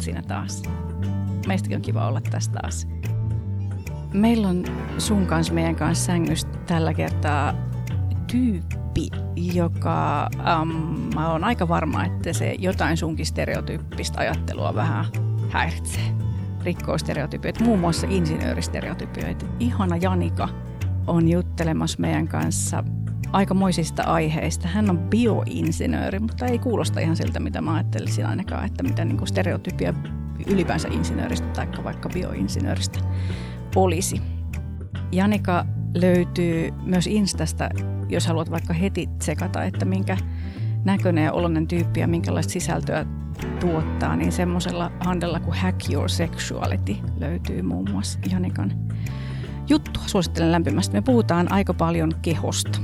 oot siinä taas. Meistäkin on kiva olla tässä taas. Meillä on sun kanssa, meidän kanssa sängystä tällä kertaa tyyppi, joka um, mä oon aika varma, että se jotain sunkin stereotyyppistä ajattelua vähän häiritsee. Rikkoo stereotypioita, muun muassa insinööristereotypioita. Ihana Janika on juttelemassa meidän kanssa aikamoisista aiheista. Hän on bioinsinööri, mutta ei kuulosta ihan siltä, mitä mä ajattelisin ainakaan, että mitä niin stereotypia ylipäänsä insinööristä tai vaikka bioinsinööristä olisi. Janika löytyy myös Instasta, jos haluat vaikka heti tsekata, että minkä näköinen ja oloinen tyyppi ja minkälaista sisältöä tuottaa, niin semmoisella handella kuin Hack Your Sexuality löytyy muun muassa Janikan juttua. Suosittelen lämpimästi. Me puhutaan aika paljon kehosta,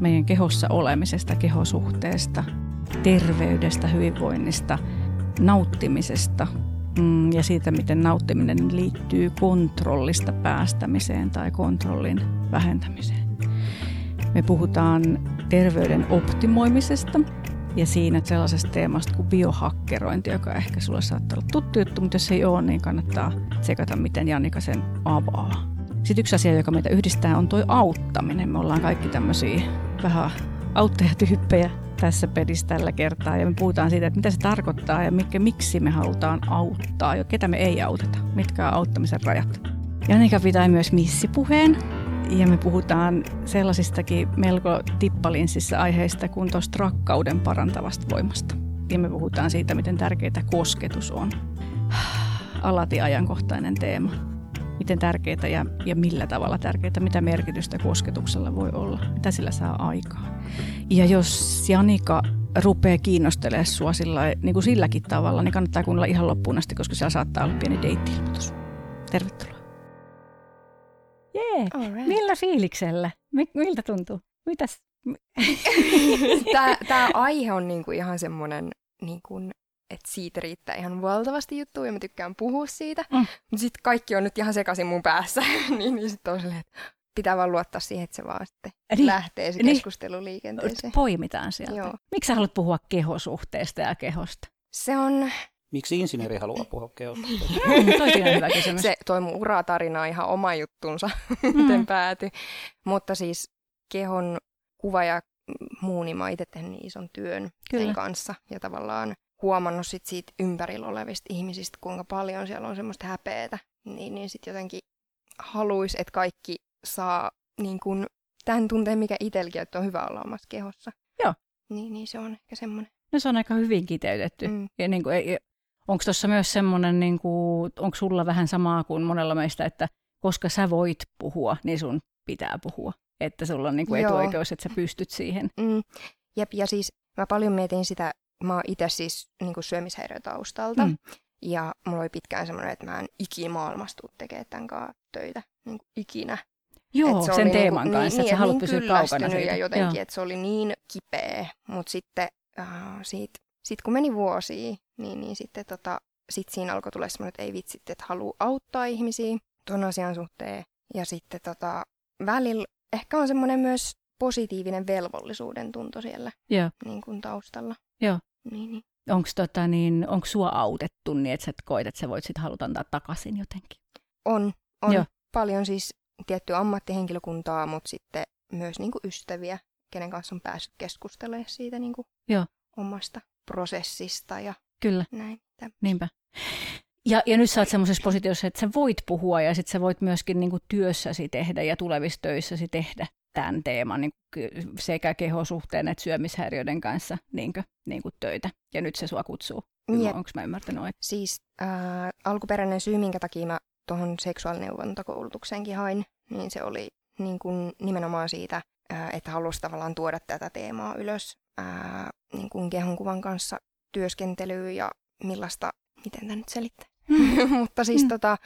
meidän kehossa olemisesta, kehosuhteesta, terveydestä, hyvinvoinnista, nauttimisesta – mm, ja siitä, miten nauttiminen liittyy kontrollista päästämiseen tai kontrollin vähentämiseen. Me puhutaan terveyden optimoimisesta ja siinä sellaisesta teemasta kuin biohakkerointi, joka ehkä sulle saattaa olla tuttu juttu, mutta jos ei ole, niin kannattaa tsekata, miten Jannika sen avaa. Sitten yksi asia, joka meitä yhdistää, on tuo auttaminen. Me ollaan kaikki tämmöisiä vähän auttajatyyppejä, tässä pelissä tällä kertaa ja me puhutaan siitä, että mitä se tarkoittaa ja mikä, miksi me halutaan auttaa ja ketä me ei auteta, mitkä on auttamisen rajat. Janika pitää myös missipuheen ja me puhutaan sellaisistakin melko tippalinssissä aiheista kuin tuosta rakkauden parantavasta voimasta. Ja me puhutaan siitä, miten tärkeää kosketus on. Alati ajankohtainen teema. Miten tärkeää ja, ja millä tavalla tärkeää, mitä merkitystä kosketuksella voi olla, mitä sillä saa aikaan. Ja jos Janika rupeaa kiinnostelemaan sua sillä, niin kuin silläkin tavalla, niin kannattaa kuunnella ihan loppuun asti, koska siellä saattaa olla pieni deitti-ilmoitus. Tervetuloa. Jee, right. millä fiiliksellä? Miltä tuntuu? Mitäs? tämä, tämä aihe on niinku ihan semmoinen, niinku, että siitä riittää ihan valtavasti juttuja ja mä tykkään puhua siitä. Mm. Mutta sitten kaikki on nyt ihan sekaisin mun päässä, niin, niin sitten on silleen, että pitää vaan luottaa siihen, että se vaan sitten niin, lähtee se niin, keskustelu liikenteeseen. Poimitaan sieltä. Joo. Miksi sä haluat puhua kehosuhteesta ja kehosta? Se on... Miksi insinööri haluaa puhua kehosta? Mm, on hyvä kysymys. Se toi mun uratarina on ihan oma juttunsa, miten mm. päätyi. Mutta siis kehon kuva ja muu, niin mä itse tehnyt niin ison työn Kyllä. sen kanssa. Ja tavallaan huomannut sit siitä ympärillä olevista ihmisistä, kuinka paljon siellä on semmoista häpeetä. Niin, niin sitten jotenkin haluaisi, että kaikki saa niin kuin, tämän tunteen, mikä itselläkin, että on hyvä olla omassa kehossa. Joo. Niin, niin se on ehkä semmoinen. No se on aika hyvin kiteytetty. Mm. Ja niin kuin, onko tuossa myös semmoinen, niin onko sulla vähän samaa kuin monella meistä, että koska sä voit puhua, niin sun pitää puhua. Että sulla on niin kuin etuoikeus, että sä pystyt siihen. Mm. Jep, ja siis mä paljon mietin sitä, mä oon itse siis niin kuin syömishäiriötaustalta. Mm. Ja mulla oli pitkään semmoinen, että mä en ikimaailmassa tuu tekemään tämän kanssa töitä niin kuin ikinä. Joo, se sen niinku teeman niin, kanssa, niin, että sä haluat niin pysyä kaukana siitä. ja jotenkin, että se oli niin kipeä, mutta sitten äh, siitä, sit kun meni vuosia, niin, niin sitten tota, sit siinä alkoi tulla semmoinen, että ei vitsi, että haluaa auttaa ihmisiä tuon asian suhteen. Ja sitten tota, välillä ehkä on semmoinen myös positiivinen velvollisuuden tunto siellä Joo. Niin kuin taustalla. Joo. Niin, niin. Onko tota, niin, sua autettu niin, että sä koet, että sä voit sit haluta antaa takaisin jotenkin? On. On Joo. paljon siis tiettyä ammattihenkilökuntaa, mutta sitten myös niin kuin ystäviä, kenen kanssa on päässyt keskustelemaan siitä niin kuin Joo. omasta prosessista ja Kyllä. näin. Niinpä. Ja, ja nyt sä oot semmoisessa positiossa, että sä voit puhua ja sitten sä voit myöskin niin kuin työssäsi tehdä ja tulevissa töissäsi tehdä tämän teeman niin sekä kehosuhteen että syömishäiriöiden kanssa niin kuin, niin kuin töitä. Ja nyt se sua kutsuu. Onko mä ymmärtänyt oikein? Siis äh, alkuperäinen syy, minkä takia mä tuohon seksuaalineuvontakoulutukseenkin hain, niin se oli niin kuin nimenomaan siitä, että halusi tavallaan tuoda tätä teemaa ylös ää, niin kuin kehonkuvan kanssa työskentelyyn ja millaista, miten tämä nyt selittää. Mm. Mutta siis mm. tota,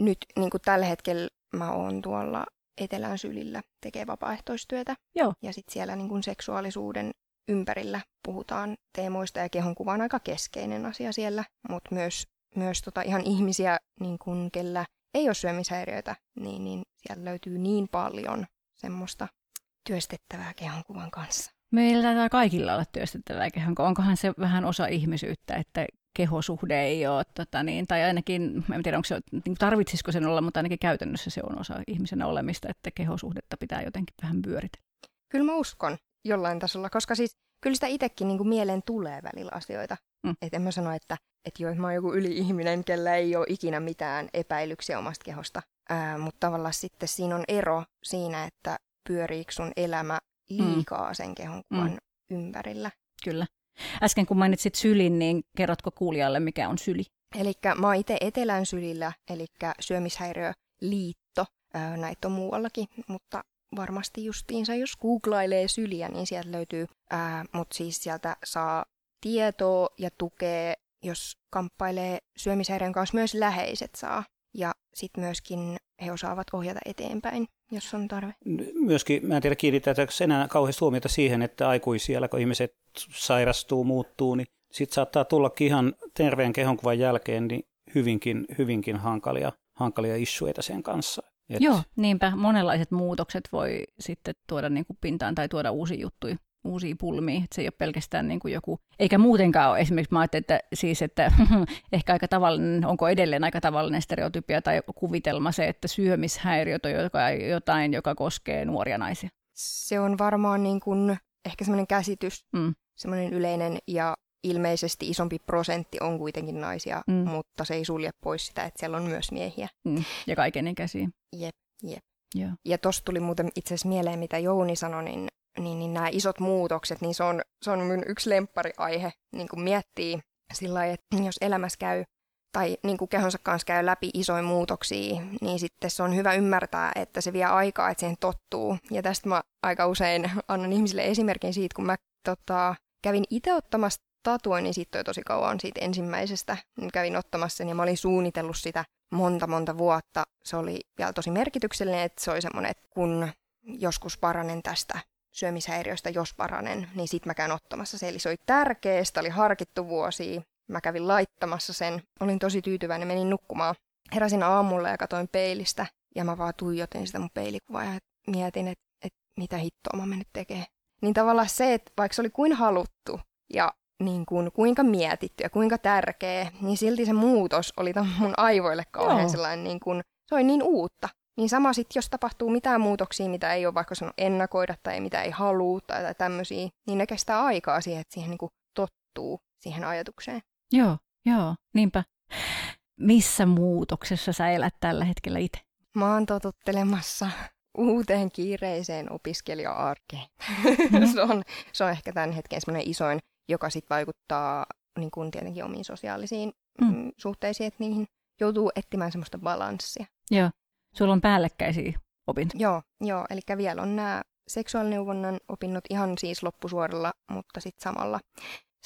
nyt niin kuin tällä hetkellä mä oon tuolla Etelän sylillä tekee vapaaehtoistyötä. Joo. Ja sitten siellä niin kuin seksuaalisuuden ympärillä puhutaan teemoista ja kehonkuva on aika keskeinen asia siellä, mutta myös myös tota ihan ihmisiä, niin kun, kellä ei ole syömishäiriöitä, niin, niin sieltä löytyy niin paljon semmoista työstettävää kehonkuvan kanssa. Meillä taitaa kaikilla olla työstettävää kehon. Onkohan se vähän osa ihmisyyttä, että kehosuhde ei ole, tota niin, tai ainakin, en tiedä onko se, niin tarvitsisiko sen olla, mutta ainakin käytännössä se on osa ihmisen olemista, että kehosuhdetta pitää jotenkin vähän pyöritellä. Kyllä mä uskon jollain tasolla, koska siis kyllä sitä itsekin niin kuin mieleen tulee välillä asioita. Mm. Että en mä sano, että, että joo, mä oon joku yli-ihminen, kellä ei ole ikinä mitään epäilyksiä omasta kehosta. Ää, mutta tavallaan sitten siinä on ero siinä, että pyöriikö sun elämä liikaa mm. sen kehon kuvan mm. ympärillä. Kyllä. Äsken kun mainitsit sylin, niin kerrotko kuulijalle, mikä on syli? Eli mä oon itse Etelän sylillä, eli syömishäiriöliitto. Näitä on muuallakin, mutta varmasti justiinsa, jos googlailee syliä, niin sieltä löytyy. Mutta siis sieltä saa tietoa ja tukea, jos kamppailee syömishäiriön kanssa, myös läheiset saa. Ja sitten myöskin he osaavat ohjata eteenpäin, jos on tarve. Myöskin, mä en tiedä kiinnittääkö enää kauheasti huomiota siihen, että aikuisia, kun ihmiset sairastuu, muuttuu, niin sitten saattaa tulla ihan terveen kehonkuvan jälkeen niin hyvinkin, hyvinkin hankalia, hankalia issueita sen kanssa. Et... Joo, niinpä. Monenlaiset muutokset voi sitten tuoda niin kuin pintaan tai tuoda uusia juttuja uusia pulmia. Että se ei ole pelkästään niin kuin joku, eikä muutenkaan ole. Esimerkiksi mä ajattelin, että, siis, että ehkä aika tavallinen, onko edelleen aika tavallinen stereotypia tai kuvitelma se, että syömishäiriöt on jotain, joka koskee nuoria naisia. Se on varmaan niin kuin, ehkä semmoinen käsitys, mm. semmoinen yleinen ja ilmeisesti isompi prosentti on kuitenkin naisia, mm. mutta se ei sulje pois sitä, että siellä on myös miehiä. Mm. Ja kaikenikäisiä. Jep, jep. Joo. Ja tuossa tuli muuten itse asiassa mieleen, mitä Jouni sanoi, niin niin, niin nämä isot muutokset, niin se on, se on minun yksi lemppariaihe, niin kuin miettii sillä lailla, että jos elämässä käy tai niin kuin kehonsa kanssa käy läpi isoja muutoksia, niin sitten se on hyvä ymmärtää, että se vie aikaa, että siihen tottuu. Ja tästä mä aika usein annan ihmisille esimerkin siitä, kun mä tota, kävin itse ottamassa tatuoinnin siitä jo tosi kauan siitä ensimmäisestä. Niin kävin ottamassa sen ja mä olin suunnitellut sitä monta monta vuotta. Se oli vielä tosi merkityksellinen, että se oli semmoinen, että kun joskus paranen tästä syömishäiriöstä, jos paranen, niin sit mä käyn ottamassa se. Eli se oli tärkeä, sitä oli harkittu vuosia. Mä kävin laittamassa sen. Olin tosi tyytyväinen, menin nukkumaan. Heräsin aamulla ja katoin peilistä ja mä vaan tuijotin sitä mun peilikuvaa ja mietin, että, että mitä hittoa mä nyt tekee. Niin tavallaan se, että vaikka se oli kuin haluttu ja niin kuin, kuinka mietitty ja kuinka tärkeä, niin silti se muutos oli mun aivoille kauhean sellainen, niin kuin, se oli niin uutta. Niin sama sitten, jos tapahtuu mitään muutoksia, mitä ei ole vaikka sanonut ennakoida tai mitä ei halua tai, tai tämmöisiä, niin ne kestää aikaa siihen, että siihen niin tottuu siihen ajatukseen. Joo, joo, niinpä. Missä muutoksessa sä elät tällä hetkellä itse? Mä oon totuttelemassa uuteen kiireiseen opiskelija-arkeen. Mm-hmm. se, on, se on ehkä tämän hetken semmoinen isoin, joka sitten vaikuttaa niin kuin tietenkin omiin sosiaalisiin mm. suhteisiin, että niihin joutuu etsimään semmoista balanssia. Joo. Sulla on päällekkäisiä opintoja. Joo, joo, eli vielä on nämä seksuaalineuvonnan opinnot ihan siis loppusuoralla, mutta sitten samalla,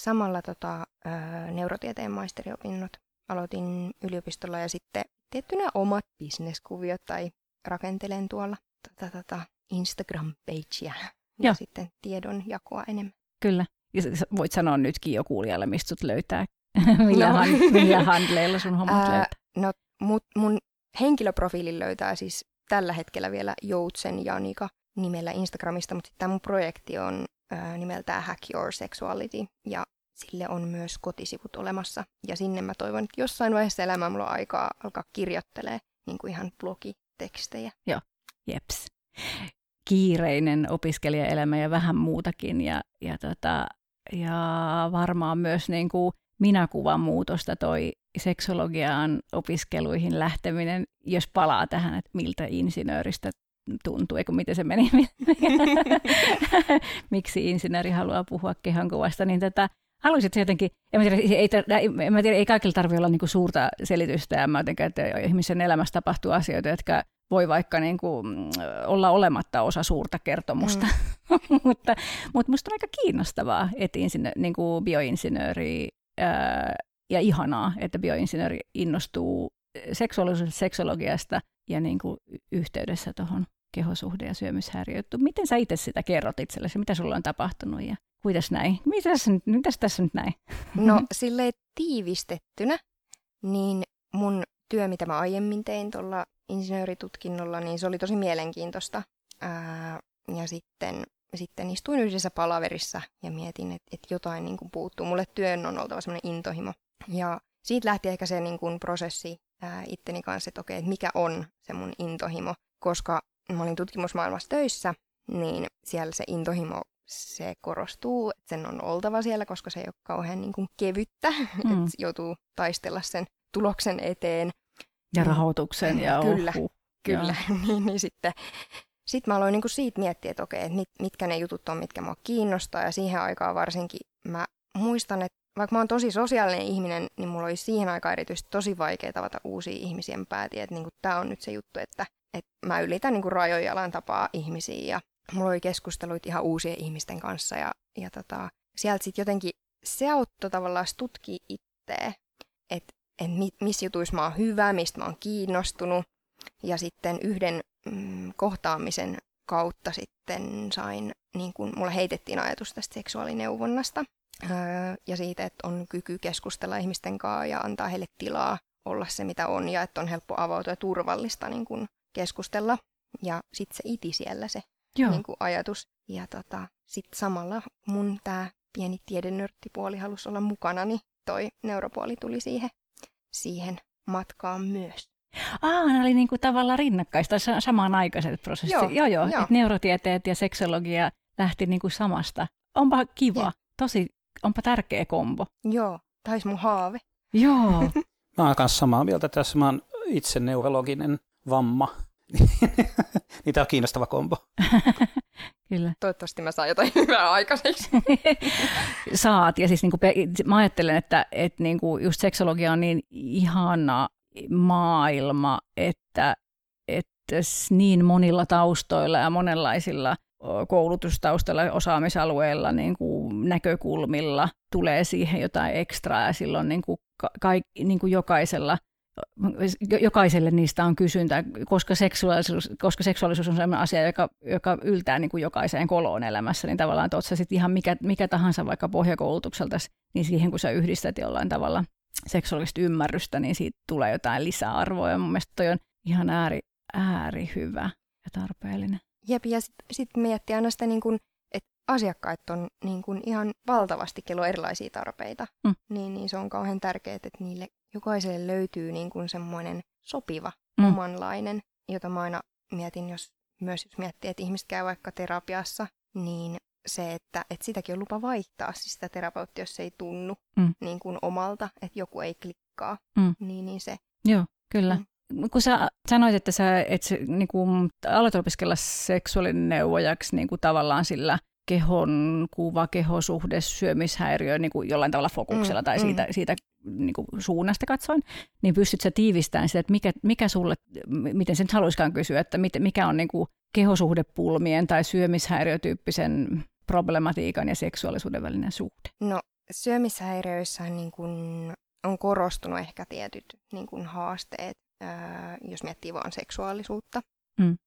samalla tota, ö, neurotieteen maisteriopinnot aloitin yliopistolla ja sitten tietty nämä omat bisneskuviot tai rakentelen tuolla tota, tota, Instagram-pagea ja sitten tiedon jakoa enemmän. Kyllä. Ja voit sanoa nytkin jo kuulijalle, mistä sut löytää. millä, no. han, millä handleilla sun hommat Ää, löytää? No, mut, mun henkilöprofiilin löytää siis tällä hetkellä vielä Joutsen Janika nimellä Instagramista, mutta tämä mun projekti on ää, nimeltään Hack Your Sexuality ja sille on myös kotisivut olemassa. Ja sinne mä toivon, että jossain vaiheessa elämää mulla on aikaa alkaa kirjoittelee niin kuin ihan blogitekstejä. Joo, jeps. Kiireinen opiskelijaelämä ja vähän muutakin ja, ja, tota, ja varmaan myös niin kuin minäkuvan muutosta toi seksologiaan opiskeluihin lähteminen, jos palaa tähän, että miltä insinööristä tuntuu, eikö miten se meni, miksi insinööri haluaa puhua kehonkuvasta, niin tätä haluaisit jotenkin, en tiedä, ei, en tiedä, ei kaikilla tarvitse olla niinku suurta selitystä, ja mä jotenkin, että ihmisen elämässä tapahtuu asioita, jotka voi vaikka niin kuin olla olematta osa suurta kertomusta. Mm. mutta, mutta musta on aika kiinnostavaa, että insinö, niin kuin bioinsinööri ää, ja ihanaa, että bioinsinööri innostuu seksuaalisuudesta, seksologiasta ja niin kuin yhteydessä tuohon kehosuhde- ja syömishäiriöön. Miten sä itse sitä kerrot itsellesi? Mitä sulla on tapahtunut ja kuitas näin? Mitäs, mitäs tässä nyt näin? No silleen tiivistettynä, niin mun työ, mitä mä aiemmin tein tuolla insinööritutkinnolla, niin se oli tosi mielenkiintoista. Ää, ja sitten sitten istuin yhdessä palaverissa ja mietin, että, että jotain niin kuin puuttuu. Mulle työn on oltava semmoinen intohimo. Ja siitä lähti ehkä se niin kuin prosessi ää, itteni kanssa, että okei, että mikä on se mun intohimo. Koska mä olin tutkimusmaailmassa töissä, niin siellä se intohimo se korostuu, että sen on oltava siellä, koska se ei ole kauhean niin kuin kevyttä, mm. että joutuu taistella sen tuloksen eteen. Ja rahoituksen ja Kyllä, ohu. kyllä. niin, niin sitten sitten mä aloin niinku siitä miettiä, että okei, että mit, mitkä ne jutut on, mitkä mua kiinnostaa. Ja siihen aikaan varsinkin mä muistan, että vaikka mä oon tosi sosiaalinen ihminen, niin mulla oli siihen aikaan erityisesti tosi vaikea tavata uusia ihmisiä. Mä päätin, että niinku, tämä on nyt se juttu, että, että mä ylitän niinku rajoja alan tapaa ihmisiä. Ja mulla oli keskusteluita ihan uusien ihmisten kanssa. Ja, ja tota, sieltä sitten jotenkin se auttoi tavallaan tutkia itseä, että et missä jutuissa mä oon hyvä, mistä mä oon kiinnostunut. Ja sitten yhden mm, kohtaamisen kautta sitten sain, niin kuin mulle heitettiin ajatus tästä seksuaalineuvonnasta ja siitä, että on kyky keskustella ihmisten kanssa ja antaa heille tilaa olla se, mitä on ja että on helppo avautua ja turvallista niin kuin keskustella. Ja sitten se iti siellä se Joo. Niin kuin ajatus. Ja tota, sitten samalla mun tämä pieni tiedenörttipuoli halusi olla mukana, niin toi neuropuoli tuli siihen, siihen matkaan myös. Ah, ne oli niinku tavallaan rinnakkaista samanaikaiset prosessit. Joo, joo, joo. joo. Et neurotieteet ja seksologia lähti niinku samasta. Onpa kiva. Ja. Tosi, onpa tärkeä kombo. Joo, taisi mun haave. Joo. mä oon kanssa samaa mieltä tässä. Mä oon itse neurologinen vamma. niin tämä on kiinnostava kombo. Kyllä. Toivottavasti mä saan jotain hyvää aikaiseksi. Saat. Ja siis niinku, mä ajattelen, että, että niinku just seksologia on niin ihana maailma, että, että niin monilla taustoilla ja monenlaisilla koulutustaustoilla ja osaamisalueilla niin kuin näkökulmilla tulee siihen jotain ekstraa ja silloin niin kuin ka- niin kuin jokaisella jokaiselle niistä on kysyntä, koska seksuaalisuus, koska seksuaalisuus on sellainen asia, joka, joka yltää niin kuin jokaiseen koloon elämässä, niin tavallaan, että sitten ihan mikä, mikä tahansa vaikka pohjakoulutukselta, niin siihen kun sä yhdistät jollain tavalla seksuaalista ymmärrystä, niin siitä tulee jotain lisäarvoa. Ja mun mielestä toi on ihan ääri, ääri hyvä ja tarpeellinen. Jep, ja sitten sit miettiä aina sitä, niin että asiakkaat on niin kun ihan valtavasti kello erilaisia tarpeita. Mm. Niin, niin se on kauhean tärkeää, että niille jokaiselle löytyy niin kun semmoinen sopiva, mm. omanlainen, jota mä aina mietin, jos myös jos miettii, että ihmiset käy vaikka terapiassa, niin se, että, että sitäkin on lupa vaihtaa, siis sitä terapeuttia, jos se ei tunnu mm. niin kuin omalta, että joku ei klikkaa, mm. niin, niin se. Joo, kyllä. Mm. Kun sä sanoit, että sä et niin kuin, aloit opiskella seksuaalineuvojaksi niin kuin tavallaan sillä kehon kuva, kehosuhde, syömishäiriö niin kuin jollain tavalla fokuksella mm, tai siitä, mm. siitä niin kuin suunnasta katsoen, niin pystyt sä tiivistämään sitä, että mikä, mikä sulle, miten sen haluaisikaan kysyä, että mikä on niin kuin kehosuhdepulmien tai syömishäiriötyyppisen problematiikan ja seksuaalisuuden välinen suhde? No syömishäiriöissä niin kun on korostunut ehkä tietyt niin kun haasteet, ää, jos miettii vain seksuaalisuutta. Mm.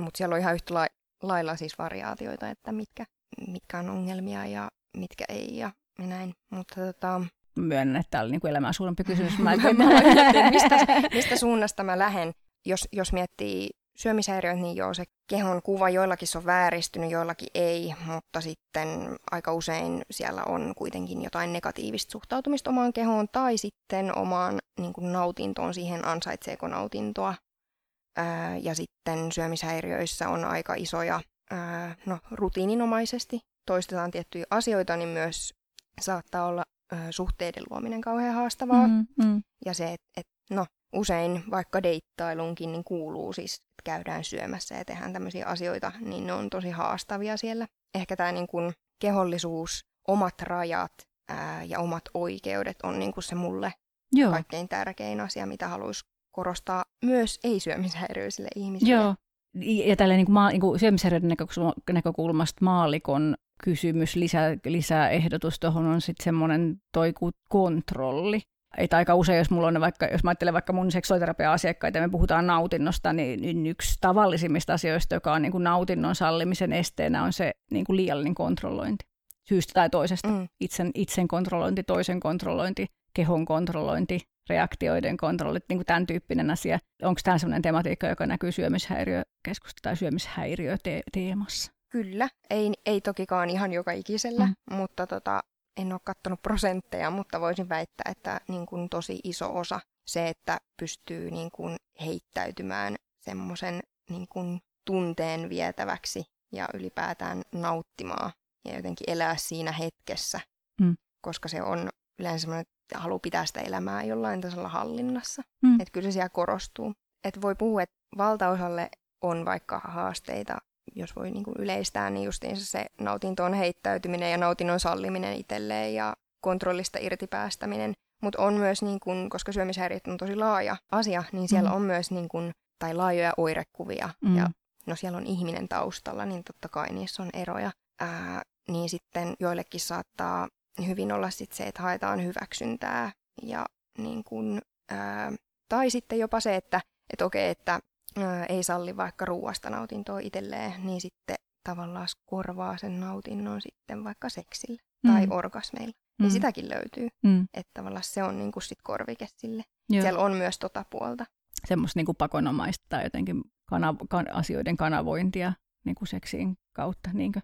Mutta siellä on ihan yhtä la- lailla siis variaatioita, että mitkä, mitkä on ongelmia ja mitkä ei ja näin. Mutta tota, Myönnän, että tämä oli niin kuin elämää suurempi kysymys. Mä, mistä, mistä suunnasta mä lähden, jos, jos miettii syömishäiriöt, niin joo, se kehon kuva joillakin on vääristynyt, joillakin ei, mutta sitten aika usein siellä on kuitenkin jotain negatiivista suhtautumista omaan kehoon tai sitten omaan niin kuin nautintoon, siihen ansaitseeko nautintoa. Ää, ja sitten syömishäiriöissä on aika isoja, ää, no rutiininomaisesti toistetaan tiettyjä asioita, niin myös saattaa olla ää, suhteiden luominen kauhean haastavaa. Mm, mm. Ja se, että et, no usein vaikka deittailunkin niin kuuluu siis, että käydään syömässä ja tehdään tämmöisiä asioita, niin ne on tosi haastavia siellä. Ehkä tämä niin kuin kehollisuus, omat rajat ää, ja omat oikeudet on niin kuin se mulle Joo. kaikkein tärkein asia, mitä haluaisi korostaa myös ei-syömishäiriöisille ihmisille. Joo, ja tällä niin kuin, maa, niin kuin näkökulmasta maalikon kysymys, lisä, lisäehdotus tuohon on sitten semmoinen toi kontrolli että aika usein, jos mulla on vaikka, jos mä ajattelen vaikka mun seksuaaliterapia-asiakkaita ja me puhutaan nautinnosta, niin, niin yksi tavallisimmista asioista, joka on niin kuin nautinnon sallimisen esteenä, on se niin kuin liiallinen kontrollointi. Syystä tai toisesta. Mm. Itsen, itsen kontrollointi, toisen kontrollointi, kehon kontrollointi, reaktioiden kontrollit, niin kuin tämän tyyppinen asia. Onko tämä sellainen tematiikka, joka näkyy syömishäiriökeskusta tai syömishäiriöteemassa? kyllä, ei, ei tokikaan ihan joka ikisellä, Mm. mutta tota, en ole katsonut prosentteja, mutta voisin väittää, että niin kuin tosi iso osa se, että pystyy niin kuin heittäytymään semmoisen niin kuin tunteen vietäväksi ja ylipäätään nauttimaan ja jotenkin elää siinä hetkessä, Mm. koska se on yleensä semmoinen, haluaa pitää sitä elämää jollain tasolla hallinnassa. Mm. Että kyllä se siellä korostuu. Että voi puhua, että valtaosalle on vaikka haasteita, jos voi niin kuin yleistää, niin justiinsa se nautintoon heittäytyminen ja nautinnon salliminen itselleen ja kontrollista irtipäästäminen. Mutta on myös, niin kun, koska syömishäiriöt on tosi laaja asia, niin siellä Mm. on myös niin kun, tai laajoja oirekuvia. Mm. Ja no siellä on ihminen taustalla, niin totta kai niissä on eroja. Ää, niin sitten joillekin saattaa hyvin olla sit se, että haetaan hyväksyntää. Ja niin kun, ää, tai sitten jopa se, että et okei, että ää, ei salli vaikka ruuasta nautintoa itselleen, niin sitten tavallaan korvaa sen nautinnon sitten vaikka seksillä tai Mm. orgasmeilla. Mm. Niin sitäkin löytyy, Mm. että tavallaan se on niin kuin sit korvike sille. Joo. Siellä on myös tota puolta. Semmoista niin kuin pakonomaista tai jotenkin kanav- kan- asioiden kanavointia niin kuin seksiin kautta. Niinkö?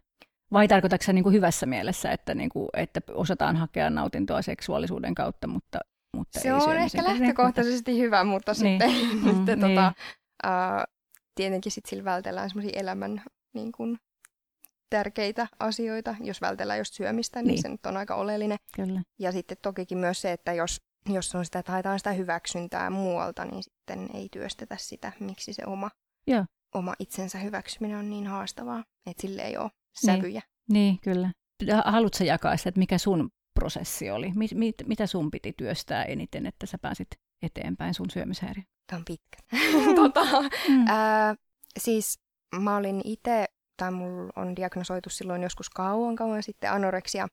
Vai tarkoitatko niin kuin hyvässä mielessä, että, niin kuin, että osataan hakea nautintoa seksuaalisuuden kautta, mutta, mutta Se ei on ehkä lähtökohtaisesti hyvä, mutta Niin. sitten, Mm, sitten niin. tota, ää, tietenkin sit sillä vältellään semmoisia elämän niin kuin, tärkeitä asioita. Jos vältellään just syömistä, niin, Niin. niin se nyt on aika oleellinen. Kyllä. Ja sitten tokikin myös se, että jos, jos on sitä, että haetaan sitä hyväksyntää muualta, niin sitten ei työstetä sitä, miksi se oma, Joo. oma itsensä hyväksyminen on niin haastavaa, että sille ei ole sävyjä. Niin, kyllä. Haluatko jakaa sitä, että mikä sun prosessi oli? Mit, mit, mitä sun piti työstää eniten, että sä pääsit eteenpäin sun syömishäiriö? Tämä on pitkä. tota, Mm. ää, siis mä olin itse, tai mulla on diagnosoitu silloin joskus kauan kauan sitten anoreksia,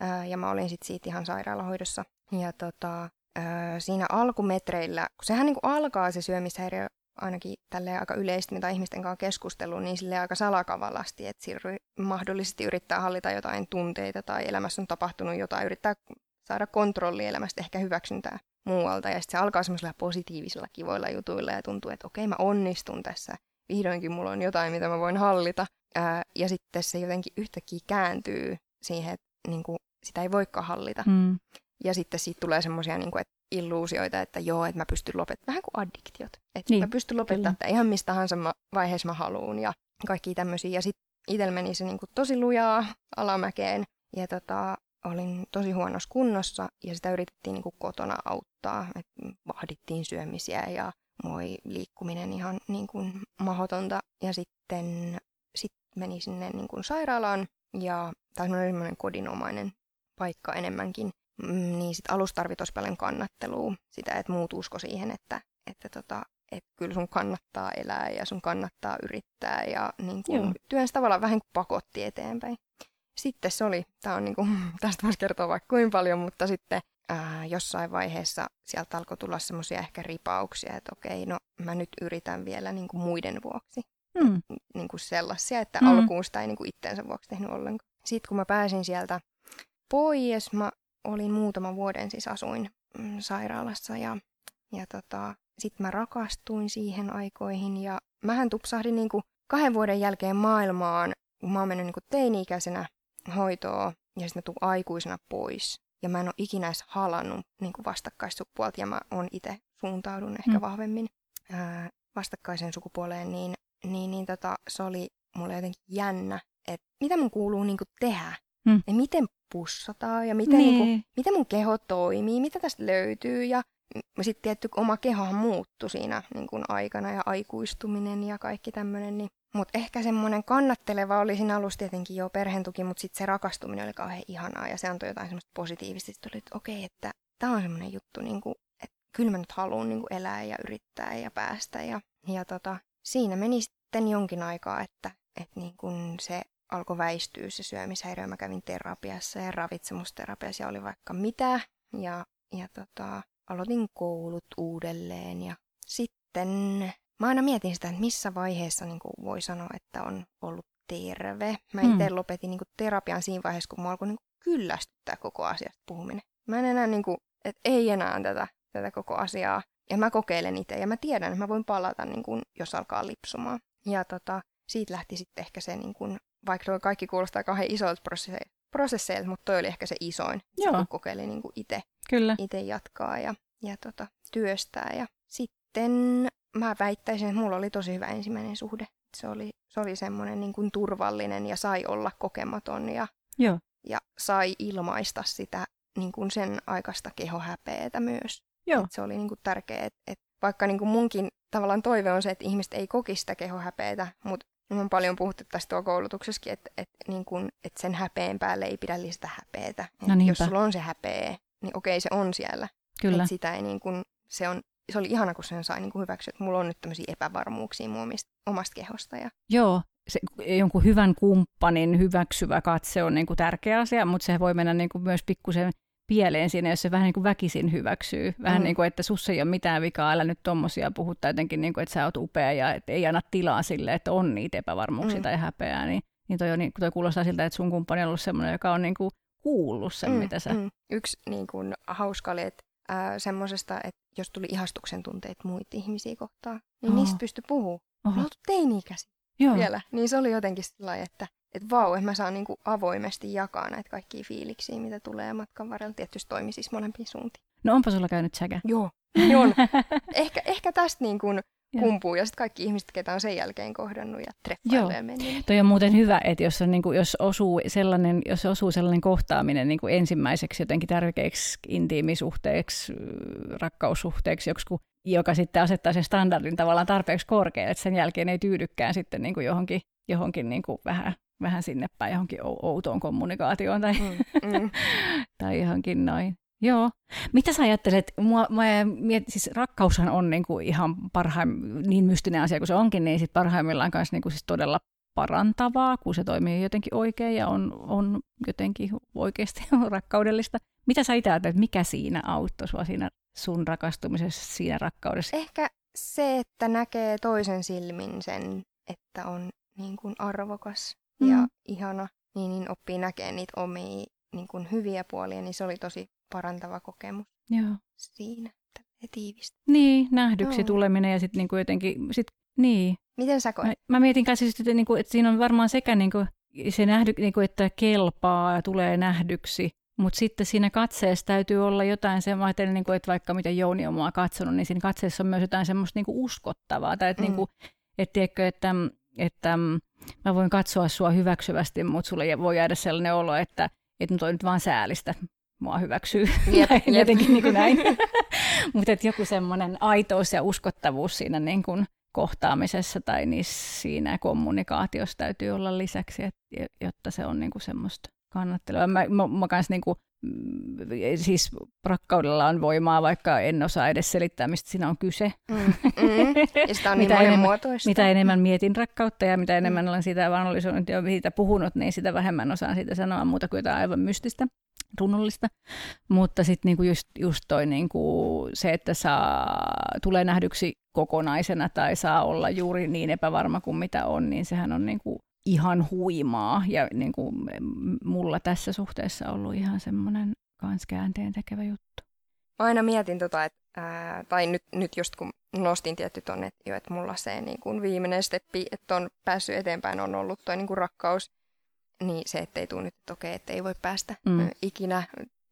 ää, ja mä olin sitten siitä ihan sairaalahoidossa. Ja tota, ää, siinä alkumetreillä, kun sehän niinku alkaa se syömishäiriö ainakin tälleen aika yleisesti, mitä ihmisten kanssa keskustellut, niin sille aika salakavalasti, että sillä mahdollisesti yrittää hallita jotain tunteita tai elämässä on tapahtunut jotain, yrittää saada kontrolli elämästä, ehkä hyväksyntää muualta. Ja sitten se alkaa semmoisilla positiivisilla kivoilla jutuilla ja tuntuu, että okei mä onnistun tässä. Vihdoinkin mulla on jotain, mitä mä voin hallita. Ää, ja sitten se jotenkin yhtäkkiä kääntyy siihen, että niin kuin, sitä ei voikaan hallita. Mm. Ja sitten siitä tulee semmoisia niin että illuusioita, että joo, että mä pystyn lopettamaan, vähän kuin addiktiot. Että Niin, mä pystyn lopettamaan että ihan mistä tahansa mä, vaiheessa mä haluun ja kaikki tämmöisiä. Ja sitten itsellä meni se niin kuin tosi lujaa alamäkeen ja tota, olin tosi huonossa kunnossa ja sitä yritettiin niin kuin kotona auttaa. Et vahdittiin syömisiä ja moi liikkuminen ihan niin kuin mahdotonta. Ja sitten sit meni sinne niin kuin sairaalaan ja tai semmoinen kodinomainen paikka enemmänkin. Mm, niin sitten alussa tarvii tosi paljon kannattelua, sitä, että muut usko siihen, että, että, tota, että kyllä sun kannattaa elää ja sun kannattaa yrittää ja niin Joo. kun, työn tavallaan vähän kuin pakotti eteenpäin. Sitten se oli, tämä on niin kuin, tästä voisi kertoa vaikka kuinka paljon, mutta sitten ää, jossain vaiheessa sieltä alkoi tulla semmoisia ehkä ripauksia, että okei, no mä nyt yritän vielä niin kuin muiden vuoksi Mm. niin kuin sellaisia, että Mm. mm. alkuun sitä ei niin kuin itteensä vuoksi tehnyt ollenkaan. Sitten kun mä pääsin sieltä pois, mä olin muutaman vuoden, siis asuin mm, sairaalassa ja, ja tota, sitten mä rakastuin siihen aikoihin ja mähän tupsahdin niin kuin kahden vuoden jälkeen maailmaan, kun mä oon mennyt niin kuin teini-ikäisenä hoitoon ja sitten mä tuun aikuisena pois. Ja mä en ole ikinä edes halannut niin kuin vastakkaissukupuolta ja mä oon itse suuntaudun ehkä Mm. mm. vahvemmin ää, vastakkaiseen sukupuoleen, niin, niin, niin tota, se oli mulle jotenkin jännä, että mitä mun kuuluu niin kuin tehdä. Mm. Ja miten pussataan ja miten, niin. Niin. kuin, miten mun keho toimii, mitä tästä löytyy. Ja sitten tietty oma kehohan muuttui siinä niin kuin aikana ja aikuistuminen ja kaikki tämmöinen. Niin. Mutta ehkä semmoinen kannatteleva oli siinä alussa tietenkin jo perheen tuki, mutta sitten se rakastuminen oli kauhean ihanaa ja se antoi jotain semmoista positiivista. Sitten tuli, että okei, että tämä on semmoinen juttu, niin kuin, että kyllä mä nyt haluan niin kuin elää ja yrittää ja päästä. Ja, ja tota, siinä meni sitten jonkin aikaa, että, että niin kuin se alkoi väistyä se syömishäiriö. Mä kävin terapiassa ja ravitsemusterapiassa ja oli vaikka mitä. Ja, ja tota, aloitin koulut uudelleen ja sitten mä aina mietin sitä, että missä vaiheessa niin kuin voi sanoa, että on ollut terve. Mä Hmm. itse lopetin niin kuin terapian siinä vaiheessa, kun mä alkoi niin kuin kyllästyttää koko asiasta puhuminen. Mä en enää, niin kuin, että ei enää tätä, tätä koko asiaa. Ja mä kokeilen itse ja mä tiedän, että mä voin palata, niin kuin, jos alkaa lipsumaan. Ja tota, siitä lähti sitten ehkä se niin kuin vaikka tuo kaikki kuulostaa kauhean isolta prosesseilta, mutta toi oli ehkä se isoin, Joo. kun kokeili niin itse Kyllä. Ite jatkaa ja, ja tota, työstää. Ja sitten mä väittäisin, että mulla oli tosi hyvä ensimmäinen suhde. Se oli, se oli semmoinen niin kuin turvallinen ja sai olla kokematon ja, Joo. ja sai ilmaista sitä niin kuin sen aikaista kehohäpeetä myös. Joo. Et se oli niin kuin tärkeää, että et vaikka niin kuin munkin tavallaan toive on se, että ihmiset ei koki sitä kehohäpeetä, mutta me on paljon puhuttu tästä tuo koulutuksessakin, että, että, niin kuin, että sen häpeen päälle ei pidä lisätä häpeetä. No jos sulla on se häpeä, niin okei se on siellä. Kyllä. Että sitä ei niin kuin, se, on, se oli ihana, kun sen sai niin kuin hyväksyä, että mulla on nyt tämmöisiä epävarmuuksia mun omista, omasta kehosta. Ja... Joo, se, jonkun hyvän kumppanin hyväksyvä katse on niin kuin tärkeä asia, mutta se voi mennä niin kuin myös pikkusen pieleen siinä, jos se vähän niin kuin väkisin hyväksyy. Vähän mm. niin kuin, että sussa ei ole mitään vikaa, älä nyt tommosia puhuttaa jotenkin, niin kuin, että sä oot upea ja että ei anna tilaa sille, että on niitä epävarmuuksia mm. tai häpeää. Niin, niin toi, on, niin, toi kuulostaa siltä, että sun kumppani on ollut semmoinen, joka on niin kuin kuullut sen, mm, mitä sä... Mm. Yksi niin kuin, hauska oli, että äh, semmoisesta, että jos tuli ihastuksen tunteet muita ihmisiä kohtaan, niin oh. niistä pystyi puhumaan. Oho. Me teini-ikäisiä Joo. vielä. Niin se oli jotenkin sellainen, että että vau, että mä saan niinku avoimesti jakaa näitä kaikkia fiiliksiä, mitä tulee matkan varrella. Tietysti toimi siis molempiin suuntiin. No onpa sulla käynyt säkä. Joo, on. ehkä, ehkä tästä niin kuin kumpuu ja sitten kaikki ihmiset, ketä on sen jälkeen kohdannut ja treffailee mennyt. Toi on muuten hyvä, että jos, on, niin kuin, jos, osuu sellainen, jos osuu sellainen kohtaaminen niin kuin ensimmäiseksi jotenkin tärkeäksi intiimisuhteeksi, rakkaussuhteeksi, joku, joka sitten asettaa sen standardin tavallaan tarpeeksi korkealle, että sen jälkeen ei tyydykään sitten niin kuin johonkin, johonkin niin kuin vähän vähän sinne päin johonkin outoon kommunikaatioon tai, mm, mm. tai johonkin noin. Joo. Mitä sä ajattelet? Mua, mä mietin, siis rakkaushan on niinku ihan parhaim, niin mystinen asia kuin se onkin, niin sit parhaimmillaan kanssa niinku siis todella parantavaa, kun se toimii jotenkin oikein ja on, on jotenkin oikeasti rakkaudellista. Mitä sä itse ajattelet, mikä siinä auttoi sua siinä sun rakastumisessa, siinä rakkaudessa? Ehkä se, että näkee toisen silmin sen, että on niin kuin arvokas mm. ja ihana, niin, niin oppii näkemään niitä omia niin kuin hyviä puolia, niin se oli tosi parantava kokemus Joo. siinä, että tiivistä. Niin, nähdyksi Joo. tuleminen ja sitten niinku jotenkin, sit, niin. Miten sä koet? Mä, mä mietin kanssa, että, niinku, että siinä on varmaan sekä niinku, se nähdy, niinku, että kelpaa ja tulee nähdyksi, mutta sitten siinä katseessa täytyy olla jotain semmoista, niin kuin, että vaikka mitä Jouni on mua katsonut, niin siinä katseessa on myös jotain semmoista niin kuin uskottavaa. Tai että, mm. niin kuin, että, tiedätkö, että, että mä voin katsoa sua hyväksyvästi, mutta sulle voi jäädä sellainen olo, että, että toi nyt vaan säälistä mua hyväksyy. Jep, jep. Jotenkin niin kuin näin. mutta joku semmoinen aitous ja uskottavuus siinä niin kuin kohtaamisessa tai niin siinä kommunikaatiossa täytyy olla lisäksi, että, jotta se on niin kuin semmoista kannattelua. Mä, mä, mä kans niin kuin, siis rakkaudella on voimaa, vaikka en osaa edes selittää, mistä siinä on kyse. Mm, mm. Ja sitä on niin mitä, enemmän, mitä enemmän mietin rakkautta ja mitä enemmän mm. olen siitä analysoinut ja siitä puhunut, niin sitä vähemmän osaan siitä sanoa muuta kuin jotain aivan mystistä, runnollista. Mutta sitten niinku just, just toi niinku se, että saa, tulee nähdyksi kokonaisena tai saa olla juuri niin epävarma kuin mitä on, niin sehän on niinku ihan huimaa ja niin kuin mulla tässä suhteessa ollut ihan semmoinen kans käänteen tekevä juttu. Mä aina mietin tota, että, ää, tai nyt, nyt just kun nostin tietty tonne, että, jo, että mulla se niin kuin viimeinen steppi, että on päässyt eteenpäin, on ollut toi niin kuin rakkaus, niin se, ettei tule nyt, että okei, että ei voi päästä mm. ikinä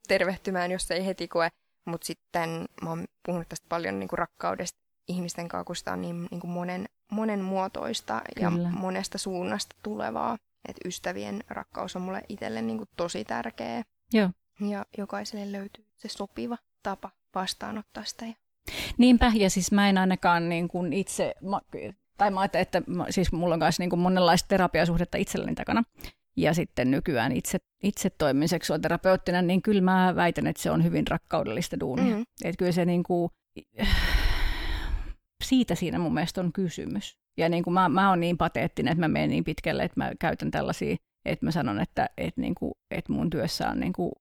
tervehtymään, jos ei heti koe. Mutta sitten mä oon puhunut tästä paljon niin kuin rakkaudesta ihmisten kanssa, kun sitä on niin, niin kuin monen monenmuotoista Kyllä. ja monesta suunnasta tulevaa. Että ystävien rakkaus on mulle itselle niin kuin tosi tärkeä. Joo. Ja jokaiselle löytyy se sopiva tapa vastaanottaa sitä. Niinpä, ja siis mä en ainakaan niin kuin itse, mä, tai mä ajattelen, että mä, siis mulla on myös niin kuin monenlaista terapiasuhdetta itselleni takana. Ja sitten nykyään itse, itse toimin seksuaaliterapeuttina, niin kyllä mä väitän, että se on hyvin rakkaudellista duunia. Mm-hmm. Että kyllä se niin kuin, siitä siinä mun mielestä on kysymys. Ja niin kuin mä, mä oon niin pateettinen, että mä menen niin pitkälle, että mä käytän tällaisia, että mä sanon, että, että, niin kuin, että mun työssä on niin kuin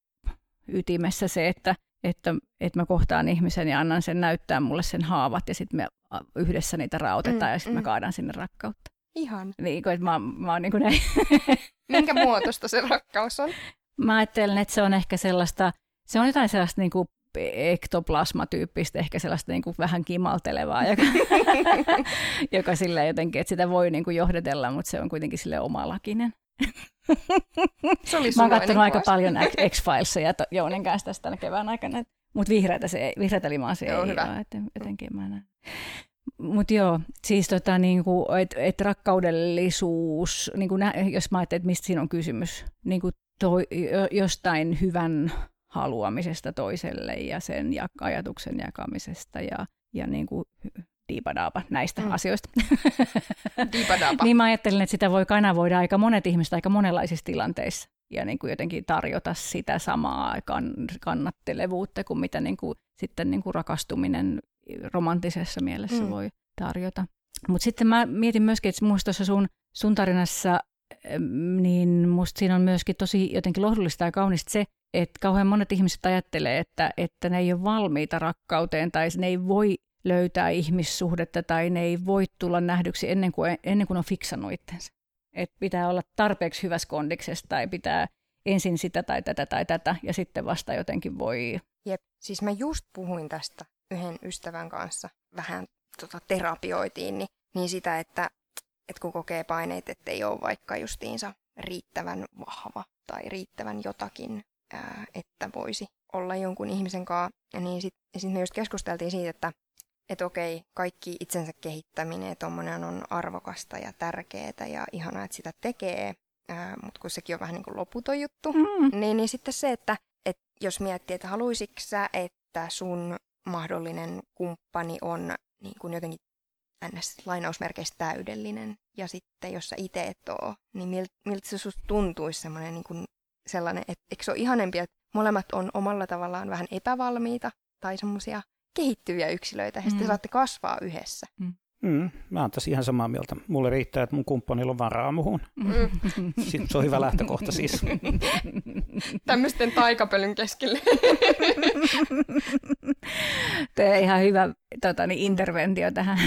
ytimessä se, että, että, että mä kohtaan ihmisen ja annan sen näyttää mulle sen haavat ja sitten me yhdessä niitä rautetaan mm, ja sitten mm. mä kaadan sinne rakkautta. Ihan. Niin kuin, että mä, mä oon niin kuin näin. Minkä muotoista se rakkaus on? Mä ajattelen, että se on ehkä sellaista, se on jotain sellaista niin kuin ektoplasmatyyppistä, ehkä sellaista niin kuin vähän kimaltelevaa, joka, joka sillä jotenkin, että sitä voi niin kuin johdetella, mutta se on kuitenkin sille omalakinen. Se oli Mä oon katsonut suloinen aika kuvaus. paljon X-Filesia to- Jounin kanssa tästä tänä kevään aikana. Mutta vihreätä, se vihreätä limaa se Joo, ei hyvä. ole, et, jotenkin mä näen. Mutta joo, siis tota, niinku, että et rakkaudellisuus, niinku nä, jos mä ajattelen, että mistä siinä on kysymys, niinku toi, jo- jostain hyvän haluamisesta toiselle ja sen ja, ajatuksen jakamisesta ja, ja niinku, diipadaapa näistä Mm. asioista. Dipadapa. Niin mä ajattelin, että sitä voi kanavoida aika monet ihmiset aika monenlaisissa tilanteissa ja niin kuin jotenkin tarjota sitä samaa kan, kannattelevuutta kuin mitä niin kuin, sitten niin kuin rakastuminen romanttisessa mielessä Mm. voi tarjota. Mutta sitten mä mietin myöskin, että musta tuossa sun, sun tarinassa, niin musta siinä on myöskin tosi jotenkin lohdullista ja kaunista se, että kauhean monet ihmiset ajattelee, että, että ne ei ole valmiita rakkauteen tai ne ei voi löytää ihmissuhdetta tai ne ei voi tulla nähdyksi ennen kuin, ennen kuin on fiksannut itsensä. Et pitää olla tarpeeksi hyvässä kondiksessa tai pitää ensin sitä tai tätä tai tätä ja sitten vasta jotenkin voi... Jep, siis mä just puhuin tästä yhden ystävän kanssa, vähän tota, terapioitiin, niin, niin sitä, että, että kun kokee paineet, että ei ole vaikka justiinsa riittävän vahva tai riittävän jotakin, ää, että voisi olla jonkun ihmisen kanssa, niin sitten sit me just keskusteltiin siitä, että että okei, kaikki itsensä kehittäminen ja tommonen on arvokasta ja tärkeää ja ihanaa, että sitä tekee, mutta kun sekin on vähän niin kuin loputon juttu, Mm. niin, niin sitten se, että, että jos miettii, että haluaisitko sä, että sun mahdollinen kumppani on niin kuin jotenkin ns. lainausmerkeistä täydellinen, ja sitten jos sä itse et oo, niin miltä, miltä se susta tuntuisi semmoinen niin kuin sellainen, että eikö se ole ihanempi, että molemmat on omalla tavallaan vähän epävalmiita tai semmoisia kehittyviä yksilöitä, ja sitten Mm. saatte kasvaa yhdessä. Mm, mä oon tässä ihan samaa mieltä. Mulle riittää, että mun kumppanilla on varaa muhun. Mm. Sitten se on hyvä lähtökohta siis. Tämmöisten taikapölyn keskelle. Tämä on ihan hyvä tota, niin interventio tähän.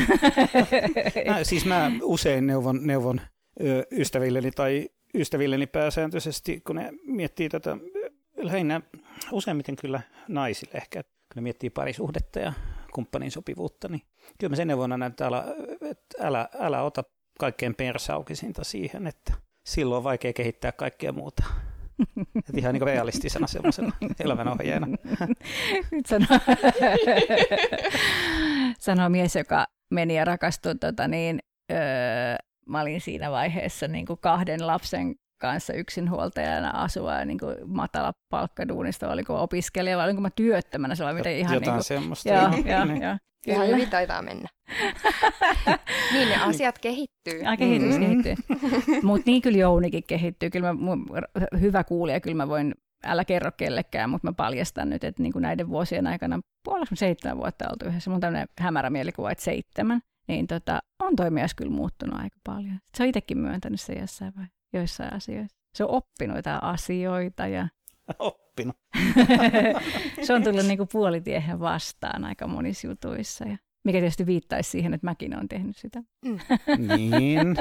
Mä, siis mä usein neuvon, neuvon ystävilleni tai ystävilleni pääsääntöisesti, kun ne miettii tätä, lähinnä useimmiten kyllä naisille ehkä, kun ne miettii parisuhdetta ja kumppanin sopivuutta, niin kyllä mä sen neuvon aina, että älä, että älä, älä ota kaikkein persaukisinta siihen, että silloin on vaikea kehittää kaikkea muuta. Et ihan niin realistisena semmoisena elävän ohjeena. Nyt sanoo, sanoo mies, joka meni ja rakastui. Tota niin, öö, mä olin siinä vaiheessa niin kuin kahden lapsen kanssa yksinhuoltajana asua ja niin kuin matala palkkaduunista, oliko opiskelija vai olinko mä työttömänä, se oli miten ihan Jotain niin kuin, semmoista. joo, Niin. joo, Niin. joo. Ihan Kyllä. hyvin taitaa mennä. niin ne asiat kehittyy. Ai kehitys Mm. kehittyy. Mutta niin kyllä Jounikin kehittyy. Kyllä mä, mun, hyvä kuulija, kyllä mä voin, älä kerro kellekään, mutta mä paljastan nyt, että niin kuin näiden vuosien aikana, puolella seitsemän vuotta oltu yhdessä, mun on tämmöinen hämärä mielikuva, että seitsemän, niin tota, on toi mies kyllä muuttunut aika paljon. Se on itsekin myöntänyt se jossain vai joissain asioissa. Se on oppinut jotain asioita ja Oppinut. se on tullut niin kuin puolitiehen vastaan aika monissa jutuissa. Ja mikä tietysti viittaisi siihen, että mäkin olen tehnyt sitä. Niin.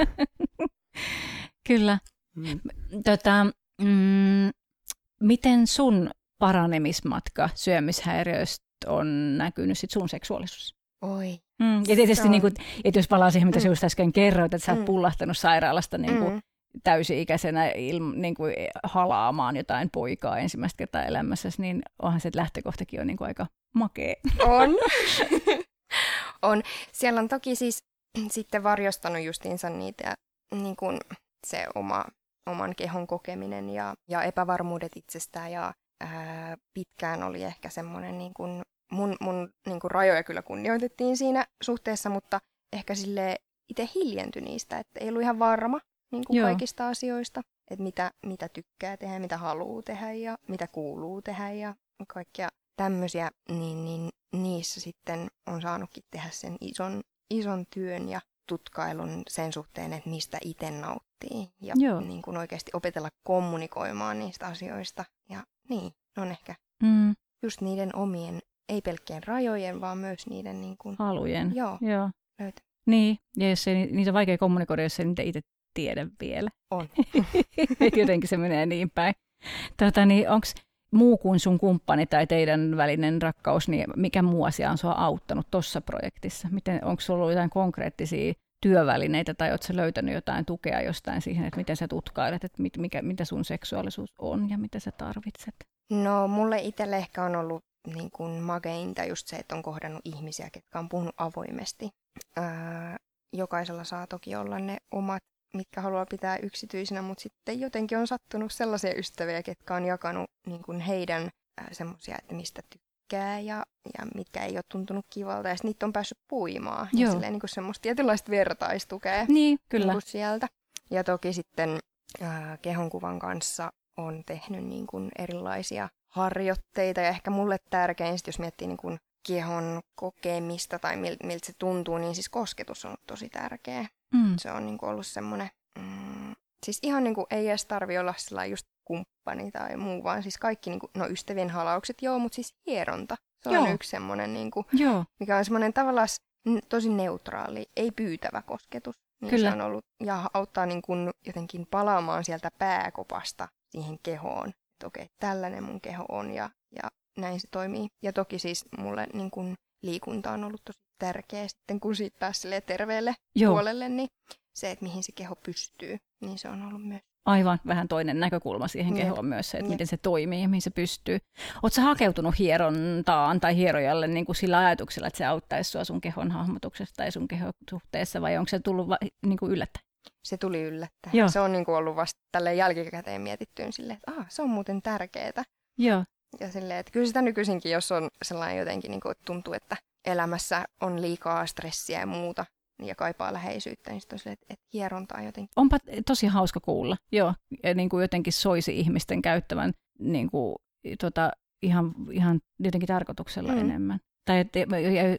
Kyllä. Mm. Tota, mm, miten sun paranemismatka syömishäiriöistä on näkynyt sit sun seksuaalisuus? Oi. Mm. Ja tietysti, niin kuin, että jos palaa siihen, mitä Mm. just äsken kerroit, että sä oot Mm. pullahtanut sairaalasta niin kuin, Mm. täysi-ikäisenä ilm, niin kuin, halaamaan jotain poikaa ensimmäistä kertaa elämässäsi, niin onhan se että lähtökohtakin on niin kuin, aika makea. On. on. Siellä on toki siis sitten varjostanut justiinsa niitä, niin kuin se oma, oman kehon kokeminen ja, ja epävarmuudet itsestään ja ää, pitkään oli ehkä semmoinen niin kuin, mun, mun niin kuin rajoja kyllä kunnioitettiin siinä suhteessa, mutta ehkä sille itse hiljentyi niistä, että ei ollut ihan varma niin kuin Joo. kaikista asioista, että mitä, mitä tykkää tehdä, mitä haluaa tehdä ja mitä kuuluu tehdä ja kaikkia tämmöisiä, niin, niin niissä sitten on saanutkin tehdä sen ison, ison työn ja tutkailun sen suhteen, että mistä itse nauttii ja Joo. niin kuin oikeasti opetella kommunikoimaan niistä asioista. Ja niin, on ehkä Mm, just niiden omien, ei pelkkien rajojen, vaan myös niiden niin kuin, halujen. joo, Joo. löytä. Niin, ja jos ei, niitä on vaikea kommunikoida, jos ei niitä itse tiedä vielä. On. Jotenkin se menee niin päin. Tota, niin onko muu kuin sun kumppani tai teidän välinen rakkaus, niin mikä muu asia on sua auttanut tuossa projektissa? Miten, onko sulla ollut jotain konkreettisia työvälineitä tai oletko löytänyt jotain tukea jostain siihen, että miten sä tutkailet, että mit, mikä, mitä sun seksuaalisuus on ja mitä sä tarvitset? No mulle itselle ehkä on ollut niin kuin mageinta just se, että on kohdannut ihmisiä, ketkä on puhunut avoimesti. Ää, jokaisella saa toki olla ne omat, mitkä haluaa pitää yksityisenä, mutta sitten jotenkin on sattunut sellaisia ystäviä, ketkä on jakanut niin kuin heidän semmoisia, että mistä tykkää ja, ja mitkä ei ole tuntunut kivalta. Ja niitä on päässyt puimaan. Joo. Ja silleen, niin kuin semmoista tietynlaista vertaistukea niin, kyllä. Niin sieltä. Ja toki sitten äh, kehonkuvan kanssa on tehnyt niin kuin erilaisia harjoitteita. Ja ehkä mulle tärkein, jos miettii niin kuin kehon kokemista tai mil, miltä se tuntuu, niin siis kosketus on tosi tärkeä. Mm. Se on niin kuin ollut semmoinen, mm, siis ihan niin kuin ei edes tarvi olla sillä just kumppani tai muu, vaan siis kaikki, niin kuin, no ystävien halaukset, joo, mutta siis hieronta. Se on joo. yksi semmoinen, niin kuin, joo. mikä on semmoinen tavallaan tosi neutraali, ei pyytävä kosketus. Niin Kyllä. Se on ollut, ja auttaa niin kuin jotenkin palaamaan sieltä pääkopasta siihen kehoon. Että okei, tällainen mun keho on ja, ja näin se toimii. Ja toki siis mulle niin kuin liikunta on ollut tosi tärkeä sitten, kun siitä pääsi terveelle Joo. puolelle, niin se, että mihin se keho pystyy, niin se on ollut myös aivan vähän toinen näkökulma siihen kehoon myös, se, että miten se toimii ja mihin se pystyy. Oletko hakeutunut hierontaan tai hierojalle niin kuin sillä ajatuksella, että se auttaisi sinua sun kehon hahmotuksessa tai sun kehon suhteessa, vai onko se tullut va- niin kuin yllättäen? Se tuli yllättäen. Joo. Se on niin kuin ollut vasta tälle jälkikäteen mietittyyn silleen, että ah, se on muuten tärkeää. Joo. Ja silleen, että kyllä sitä nykyisinkin, jos on sellainen jotenkin, niin kuin, että tuntuu, että elämässä on liikaa stressiä ja muuta, ja kaipaa läheisyyttä, niin sitten on silleen, että, että hierontaa jotenkin. Onpa tosi hauska kuulla, joo. Ja niin kuin jotenkin soisi ihmisten käyttävän niin kuin, tota, ihan, ihan jotenkin tarkoituksella mm. enemmän. Tai että,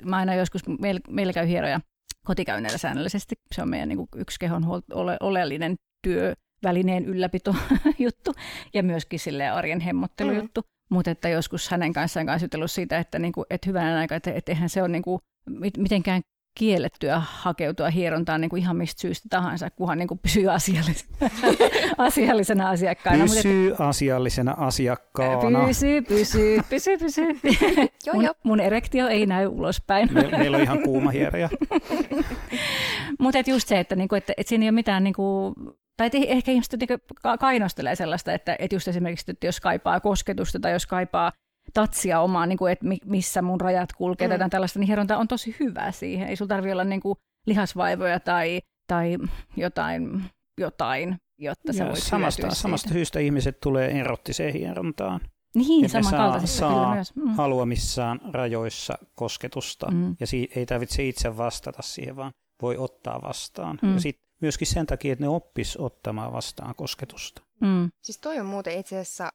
mä aina joskus, meillä, meillä käy hieroja kotikäynneillä säännöllisesti. Se on meidän niin kuin yksi kehon ole, oleellinen työvälineen ylläpito juttu ja myöskin sille arjen hemmottelujuttu. Mm. Mutta että joskus hänen kanssaan kanssa jutellut siitä, että, niinku, että hyvänä aikaa, että, että eihän se ole niinku, mitenkään kiellettyä hakeutua hierontaan niin kuin ihan mistä syystä tahansa, kunhan niin kuin pysyy asiallisena, asiallisena asiakkaana. Pysyy Mutta, asiallisena asiakkaana. Pysyy, pysyy, pysyy, pysyy. joo, mun, mun erektio ei näy ulospäin. Me, meillä on ihan kuuma hieroja. Mutta just se, että, niinku, että, että siinä ei ole mitään... Niinku, tai ehkä ihmiset kainostelee sellaista, että, että just esimerkiksi, että jos kaipaa kosketusta tai jos kaipaa tatsia omaa, niin kuin, että missä mun rajat kulkee mm. tällaista, niin hieronta on tosi hyvä siihen. Ei sulla tarvitse olla niin kuin lihasvaivoja tai, tai jotain, jotain, jotta sä voit samasta, samasta syystä ihmiset tulee erottiseen hierontaan. Niin, samankaltaisista saa, saa myös. Mm. haluamissaan rajoissa kosketusta mm. ja si- ei tarvitse itse vastata siihen, vaan voi ottaa vastaan. Mm. Ja sit myöskin sen takia, että ne oppis ottamaan vastaan kosketusta. Mm. Siis toi on muuten itse asiassa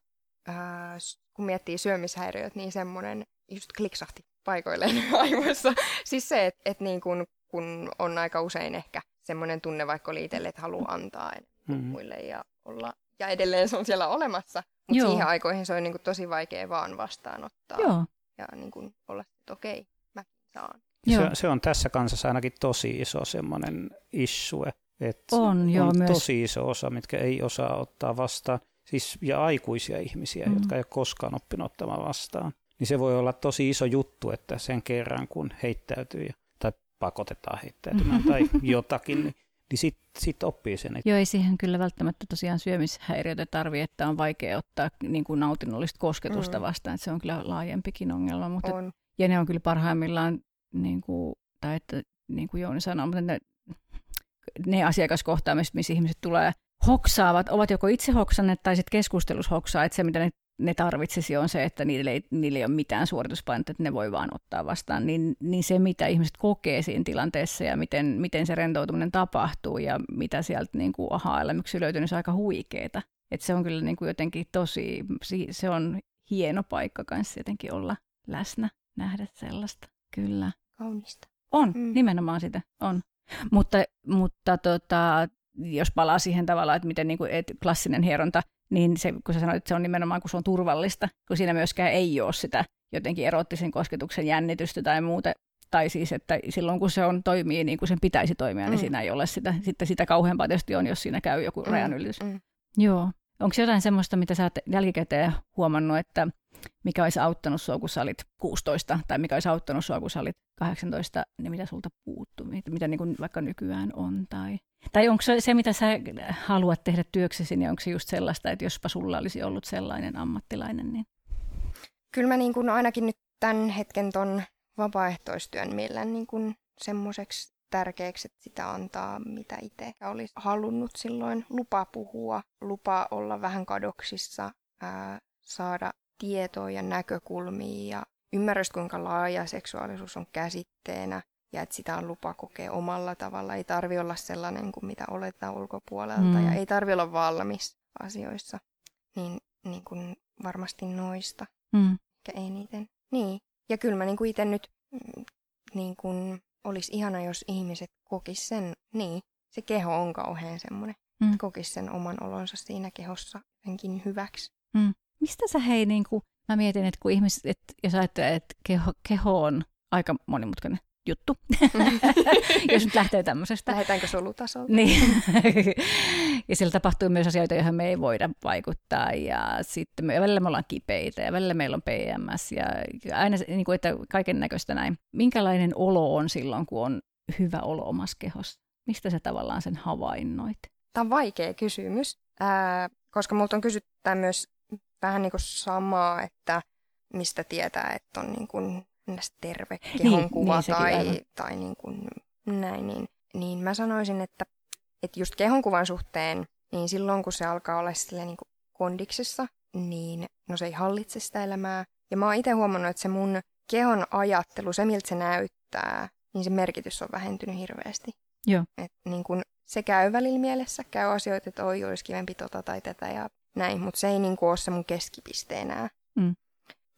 äh, kun miettii syömishäiriöt, niin semmoinen just kliksahti paikoilleen aivoissa. siis se, että et niin kun, kun on aika usein ehkä semmoinen tunne, vaikka oli itselle, että haluaa antaa mm-hmm. muille ja olla, ja edelleen se on siellä olemassa. Mutta siihen aikoihin se on niin kuin tosi vaikea vaan vastaanottaa. Joo. Ja niin kuin olla, että okei, mä saan. Se, se on tässä kansassa ainakin tosi iso semmoinen issue. Että on, joo, on myös. tosi iso osa, mitkä ei osaa ottaa vastaan siis ja aikuisia ihmisiä, mm. jotka ei ole koskaan oppinut ottamaan vastaan, niin se voi olla tosi iso juttu, että sen kerran kun heittäytyy tai pakotetaan heittäytymään tai jotakin, niin niin sitten sit oppii sen. Että... Joo, ei siihen kyllä välttämättä tosiaan syömishäiriöitä tarvitse, että on vaikea ottaa niin kuin nautinnollista kosketusta mm. vastaan, että se on kyllä laajempikin ongelma. Mutta on. ja ne on kyllä parhaimmillaan, niin kuin, tai että niin kuin Jouni sanoi, mutta ne, ne asiakaskohtaamiset, missä ihmiset tulee hoksaavat, ovat joko itse hoksanneet tai sitten keskustelussa hoksaa, että se mitä ne, ne tarvitsisi on se, että niille ei, niille ei ole mitään suorituspainetta, että ne voi vaan ottaa vastaan. Niin, niin se, mitä ihmiset kokee siinä tilanteessa ja miten, miten se rentoutuminen tapahtuu ja mitä sieltä niin kuin aha-elämyksiä löytyy, niin se on aika huikeeta. Että se on kyllä niin kuin jotenkin tosi, se on hieno paikka kanssa jotenkin olla läsnä, nähdä sellaista. Kyllä. Kaunista. On, mm. nimenomaan sitä, on. Mutta, mutta tota, jos palaa siihen tavallaan, että miten niin kuin, että klassinen hieronta, niin se, kun sä sanoit, että se on nimenomaan, kun se on turvallista, kun siinä myöskään ei ole sitä jotenkin erottisen kosketuksen jännitystä tai muuta, tai siis, että silloin kun se on, toimii niin kuin sen pitäisi toimia, niin mm. niin siinä ei ole sitä, sitten sitä kauheampaa tietysti on, jos siinä käy joku mm. rajanylitys. Mm. Joo. Onko jotain semmoista, mitä sä oot jälkikäteen huomannut, että mikä olisi auttanut sua, kun sä olit 16, tai mikä olisi auttanut sua, kun sä olit 18, niin mitä sulta puuttuu, mitä, mitä niin kuin vaikka nykyään on, tai, tai onko se, se, mitä sä haluat tehdä työksesi, niin onko se just sellaista, että jospa sulla olisi ollut sellainen ammattilainen, niin... Kyllä mä niin kuin ainakin nyt tämän hetken ton vapaaehtoistyön millään niin kuin semmoiseksi tärkeäksi, että sitä antaa, mitä itse olisi halunnut silloin. Lupa puhua, lupa olla vähän kadoksissa, ää, saada tietoa ja näkökulmia ja ymmärrys, kuinka laaja seksuaalisuus on käsitteenä ja että sitä on lupa kokea omalla tavalla. Ei tarvi olla sellainen kuin mitä oletaan ulkopuolelta mm. ja ei tarvi olla valmis asioissa. Niin, niin kuin varmasti noista. Mm. Ehkä eniten. Niin. Ja kyllä mä niin kuin itse nyt mm, niin kuin olisi ihana, jos ihmiset kokis sen, niin se keho on kauhean semmoinen, mm. kokis sen oman olonsa siinä kehossa jotenkin hyväksi. Mm. Mistä sä hei, niin kuin, mä mietin, että kun ihmiset, että jos ajattelee, että keho, keho on aika monimutkainen juttu, jos nyt lähtee tämmöisestä. Lähdetäänkö solutasolta? Niin. ja siellä tapahtuu myös asioita, joihin me ei voida vaikuttaa. Ja sitten me, välillä me ollaan kipeitä ja välillä meillä on PMS ja aina niin kuin, että kaiken näköistä näin. Minkälainen olo on silloin, kun on hyvä olo omassa kehossa? Mistä sä tavallaan sen havainnoit? Tämä on vaikea kysymys, ää, koska multa on kysytty myös vähän niin kuin samaa, että mistä tietää, että on niin kuin terve kehonkuva niin, niin, tai, tai niin kuin näin, niin, niin mä sanoisin, että, että just kehonkuvan suhteen, niin silloin kun se alkaa olla sille niin kuin kondiksessa, niin no se ei hallitse sitä elämää. Ja mä oon itse huomannut, että se mun kehon ajattelu, se miltä se näyttää, niin se merkitys on vähentynyt hirveästi. Joo. Et niin kun se käy välillä mielessä, käy asioita, että oi, olisi kivempi tota tai tätä ja näin, mutta se ei niin kuin ole se mun keskipiste enää. Mm.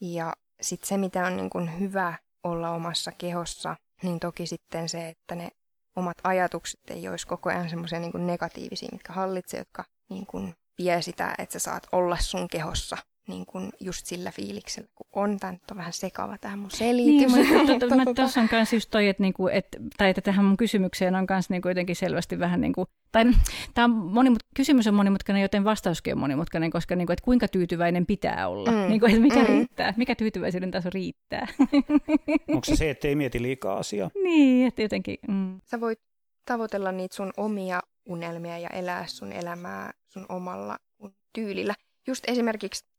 Ja sitten se, mitä on niin kuin hyvä olla omassa kehossa, niin toki sitten se, että ne omat ajatukset ei olisi koko ajan semmoisia niin negatiivisia, mitkä hallitsee, jotka niin kuin vie sitä, että sä saat olla sun kehossa niin kuin just sillä fiiliksellä, kun on. Tämä nyt on vähän sekava tämä mun selitys. Niin, tuossa on myös just toi, että, niinku, et, tai että tähän mun kysymykseen on myös niinku jotenkin selvästi vähän niin kuin, tai tämä on monimut, kysymys on monimutkainen, joten vastauskin on monimutkainen, koska niinku, että kuinka tyytyväinen pitää olla, mm. niinku, että mikä mm. riittää, mikä tyytyväisyyden taso riittää. Onko se se, että ei mieti liikaa asiaa? Niin, että jotenkin. Mm. Sä voit tavoitella niitä sun omia unelmia ja elää sun elämää sun omalla tyylillä. Just esimerkiksi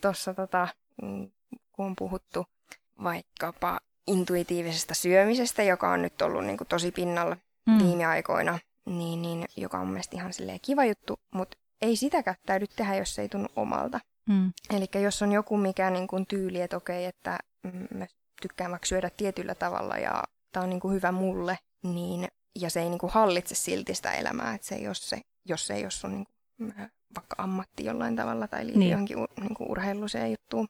Tuossa tota, mm, kun on puhuttu vaikkapa intuitiivisesta syömisestä, joka on nyt ollut niin kuin tosi pinnalla mm. viime aikoina, niin, niin, joka on mielestäni ihan kiva juttu, mutta ei sitäkään täydy tehdä, jos se ei tunnu omalta. Mm. Eli jos on joku mikä niin kuin tyyli, että okei, että mä tykkään vaikka syödä tietyllä tavalla ja tämä on niin kuin hyvä mulle, niin, ja se ei niin kuin hallitse silti sitä elämää, että se ei ole se, jos se ei ole sun niin kuin, vaikka ammatti jollain tavalla tai liity niin. johonkin niin kuin urheiluseen juttuun,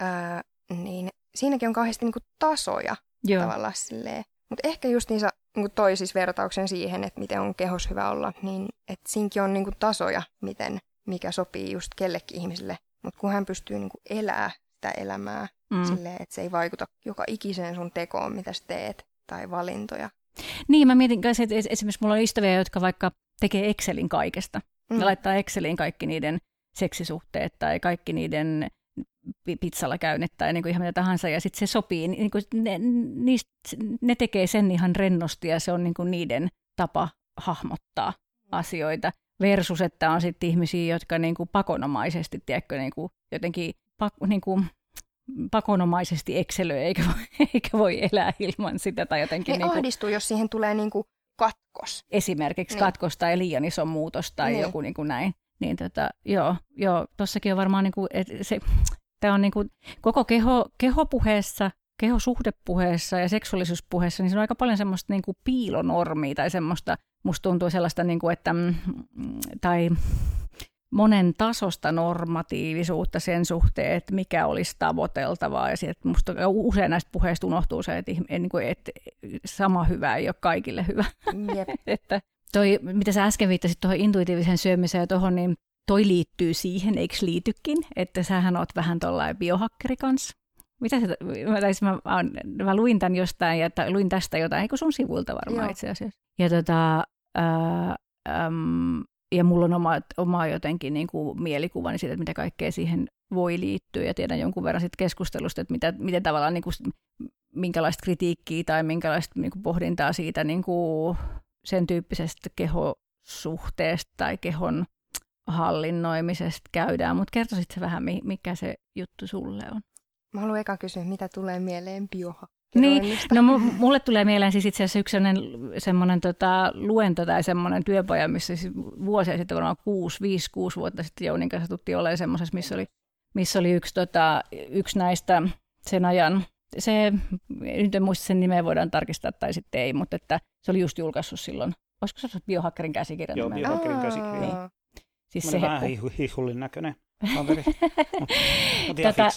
ää, niin siinäkin on kauheasti niin kuin tasoja Joo. tavallaan silleen. Mutta ehkä just niissä niin toi siis vertauksen siihen, että miten on kehos hyvä olla, niin että siinkin on niin kuin tasoja, miten, mikä sopii just kellekin ihmiselle. Mutta kun hän pystyy niin kuin elää sitä elämää mm. silleen, että se ei vaikuta joka ikiseen sun tekoon, mitä sä teet, tai valintoja. Niin, mä mietin että esimerkiksi mulla on ystäviä, jotka vaikka tekee Excelin kaikesta. Mm. Ne laittaa Exceliin kaikki niiden seksisuhteet tai kaikki niiden pizzalla käynnit tai niin kuin ihan mitä tahansa, ja sitten se sopii, niin kuin ne, niistä, ne tekee sen ihan rennosti, ja se on niin kuin niiden tapa hahmottaa asioita, versus että on sitten ihmisiä, jotka niin kuin pakonomaisesti, tiedätkö, niin kuin jotenkin pak, niin kuin pakonomaisesti ekselöi, eikä voi, eikä voi elää ilman sitä. Tai jotenkin ne niin kuin... ahdistuu, jos siihen tulee niin kuin katkos. Esimerkiksi niin. katkos tai liian iso muutos tai niin. joku niin kuin näin. Niin tota, joo, joo, tossakin on varmaan niin kuin, että se, tämä on niin kuin, koko keho, kehopuheessa, kehosuhdepuheessa ja seksuaalisuuspuheessa, niin se on aika paljon semmoista niin kuin piilonormia tai semmoista, musta tuntuu sellaista, niin kuin, että, mm, tai monen tasosta normatiivisuutta sen suhteen, että mikä olisi tavoiteltavaa. Ja että musta usein näistä puheista unohtuu se, että, että sama hyvä ei ole kaikille hyvä. Yep. että toi, mitä sä äsken viittasit tuohon intuitiiviseen syömiseen ja tuohon, niin toi liittyy siihen, eikö liitykin? Että sähän oot vähän tuollainen biohakkeri kanssa. Mitä se, mä, mä, mä, luin tämän jostain, ja luin tästä jotain, eikö sun sivuilta varmaan Joo. itse asiassa. Ja tota, ää, äm, ja mulla on oma, oma jotenkin niin kuin mielikuvani siitä, että mitä kaikkea siihen voi liittyä ja tiedän jonkun verran sit keskustelusta, että mitä, miten tavallaan niin kuin, minkälaista kritiikkiä tai minkälaista niin kuin pohdintaa siitä niin kuin sen tyyppisestä kehosuhteesta tai kehon hallinnoimisesta käydään, mutta kertoisit se vähän, mikä se juttu sulle on? Mä haluan eka kysyä, mitä tulee mieleen bioha? Niin, no mulle tulee mieleen siis itse asiassa yksi semmoinen, tota, luento tai semmoinen työpaja, missä siis vuosia sitten, varmaan 6, 5, 6 vuotta sitten Jounin kanssa tuttiin olemaan semmoisessa, missä oli, missä oli yksi, tota, yksi näistä sen ajan, se, nyt en muista sen nimeä, voidaan tarkistaa tai sitten ei, mutta että se oli just julkaissut silloin, olisiko se ollut biohackerin käsikirja? Joo, biohackerin käsikirja. Niin. Siis se vähän hihullin näköinen kaveri, mut ihan Tätä...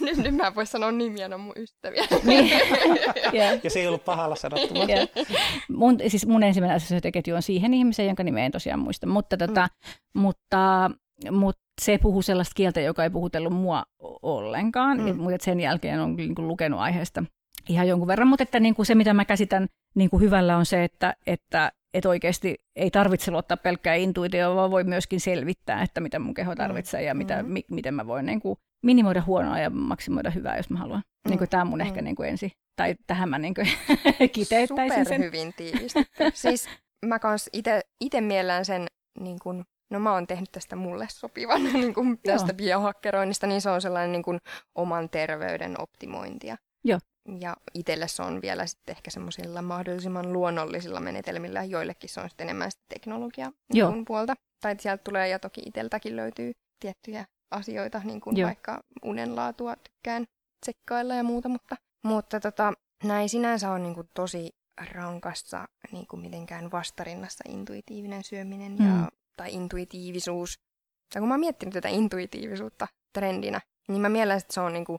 Nyt, nyt mä voin sanoa nimiä, on mun ystäviä. niin. yeah. Ja se ei ollut pahalla sanottu. yeah. mun, siis mun ensimmäinen assosiaatioketju on siihen ihmiseen, jonka nimeä en tosiaan muista. Mutta, tota, mm. mutta, mutta se puhuu sellaista kieltä, joka ei puhutellut mua ollenkaan, mm. mutta sen jälkeen on niin kuin, lukenut aiheesta ihan jonkun verran. Mutta että, niin kuin se, mitä mä käsitän niin kuin hyvällä, on se, että, että että oikeasti ei tarvitse luottaa pelkkää intuitioon, vaan voi myöskin selvittää, että mitä mun keho tarvitsee ja mitä, mm. mi, miten mä voin niin kuin minimoida huonoa ja maksimoida hyvää, jos mä haluan. Mm. Niin kuin tämä mun mm. ehkä niin kuin ensi, tai tähän mä niin kuin kiteyttäisin sen. hyvin tiivistetty. siis mä kans itse miellään sen, niin kuin, no mä oon tehnyt tästä mulle sopivan niin kuin tästä biohakkeroinnista, niin se on sellainen niin kuin oman terveyden optimointia. Joo. Ja itselle se on vielä sitten ehkä semmoisilla mahdollisimman luonnollisilla menetelmillä, joillekin se on sitten enemmän sitten teknologia niin puolta. Tai sieltä tulee, ja toki itseltäkin löytyy tiettyjä asioita, niin kuin Joo. vaikka unenlaatua tykkään tsekkailla ja muuta, mutta, mutta tota, näin sinänsä on niin kuin tosi rankassa niin kuin mitenkään vastarinnassa intuitiivinen syöminen ja, mm. tai intuitiivisuus. Tai kun mä oon miettinyt tätä intuitiivisuutta trendinä, niin mä mielen, että se on niin kuin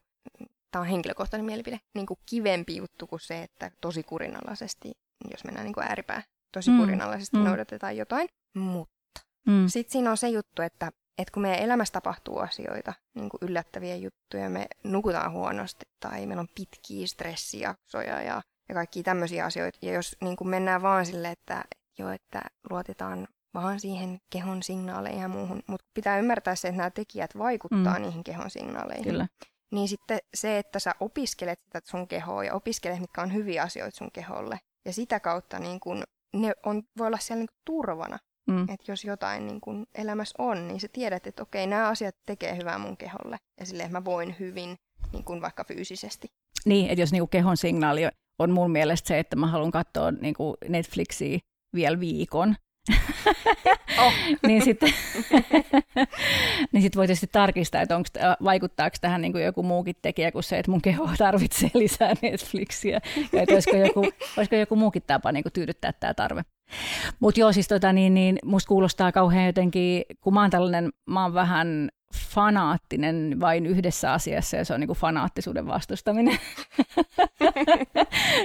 tämä on henkilökohtainen mielipide, niin kuin kivempi juttu kuin se, että tosi kurinalaisesti, jos mennään niin kuin ääripää, tosi mm. kurinalaisesti mm. noudatetaan jotain. Mutta mm. sitten siinä on se juttu, että, että kun meidän elämässä tapahtuu asioita, niin kuin yllättäviä juttuja, me nukutaan huonosti tai meillä on pitkiä stressijaksoja ja, ja kaikkia tämmöisiä asioita. Ja jos niin kuin mennään vaan sille, että jo, että luotetaan vaan siihen kehon signaaleihin ja muuhun, mutta pitää ymmärtää se, että nämä tekijät vaikuttaa mm. niihin kehon signaaleihin. Kyllä niin sitten se, että sä opiskelet sitä sun kehoa ja opiskelet, mitkä on hyviä asioita sun keholle. Ja sitä kautta niin kun, ne on, voi olla siellä niin kun, turvana. Mm. Että jos jotain niin kun, elämässä on, niin sä tiedät, että okei, nämä asiat tekee hyvää mun keholle. Ja silleen mä voin hyvin, niin kun, vaikka fyysisesti. Niin, että jos niin kehon signaali on mun mielestä se, että mä haluan katsoa niin Netflixiä vielä viikon, oh. niin sitten niin sit voi tietysti tarkistaa, että onko, vaikuttaako tähän niin kuin joku muukin tekijä kuin se, että mun keho tarvitsee lisää Netflixiä. Ja että olisiko joku, olisiko joku muukin tapa niin kuin tyydyttää tämä tarve. Mutta joo, siis tota, niin, niin, musta kuulostaa kauhean jotenkin, kun mä oon tällainen, mä oon vähän fanaattinen vain yhdessä asiassa, ja se on niin kuin fanaattisuuden vastustaminen.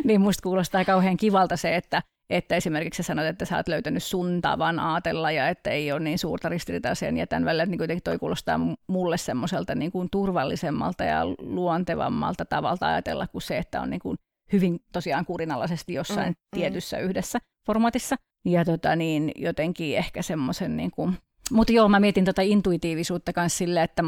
niin musta kuulostaa kauhean kivalta se, että että esimerkiksi sä sanot, että sä oot löytänyt sun tavan aatella ja että ei ole niin suurta ristiriitaa sen ja tämän välillä, että niin kuitenkin toi kuulostaa mulle semmoiselta niin kuin turvallisemmalta ja luontevammalta tavalta ajatella kuin se, että on niin kuin hyvin tosiaan kurinalaisesti jossain mm, mm. tietyssä mm. yhdessä formaatissa. Ja tota niin, jotenkin ehkä semmoisen niin kuin, mutta joo, mä mietin tota intuitiivisuutta kanssa sille, että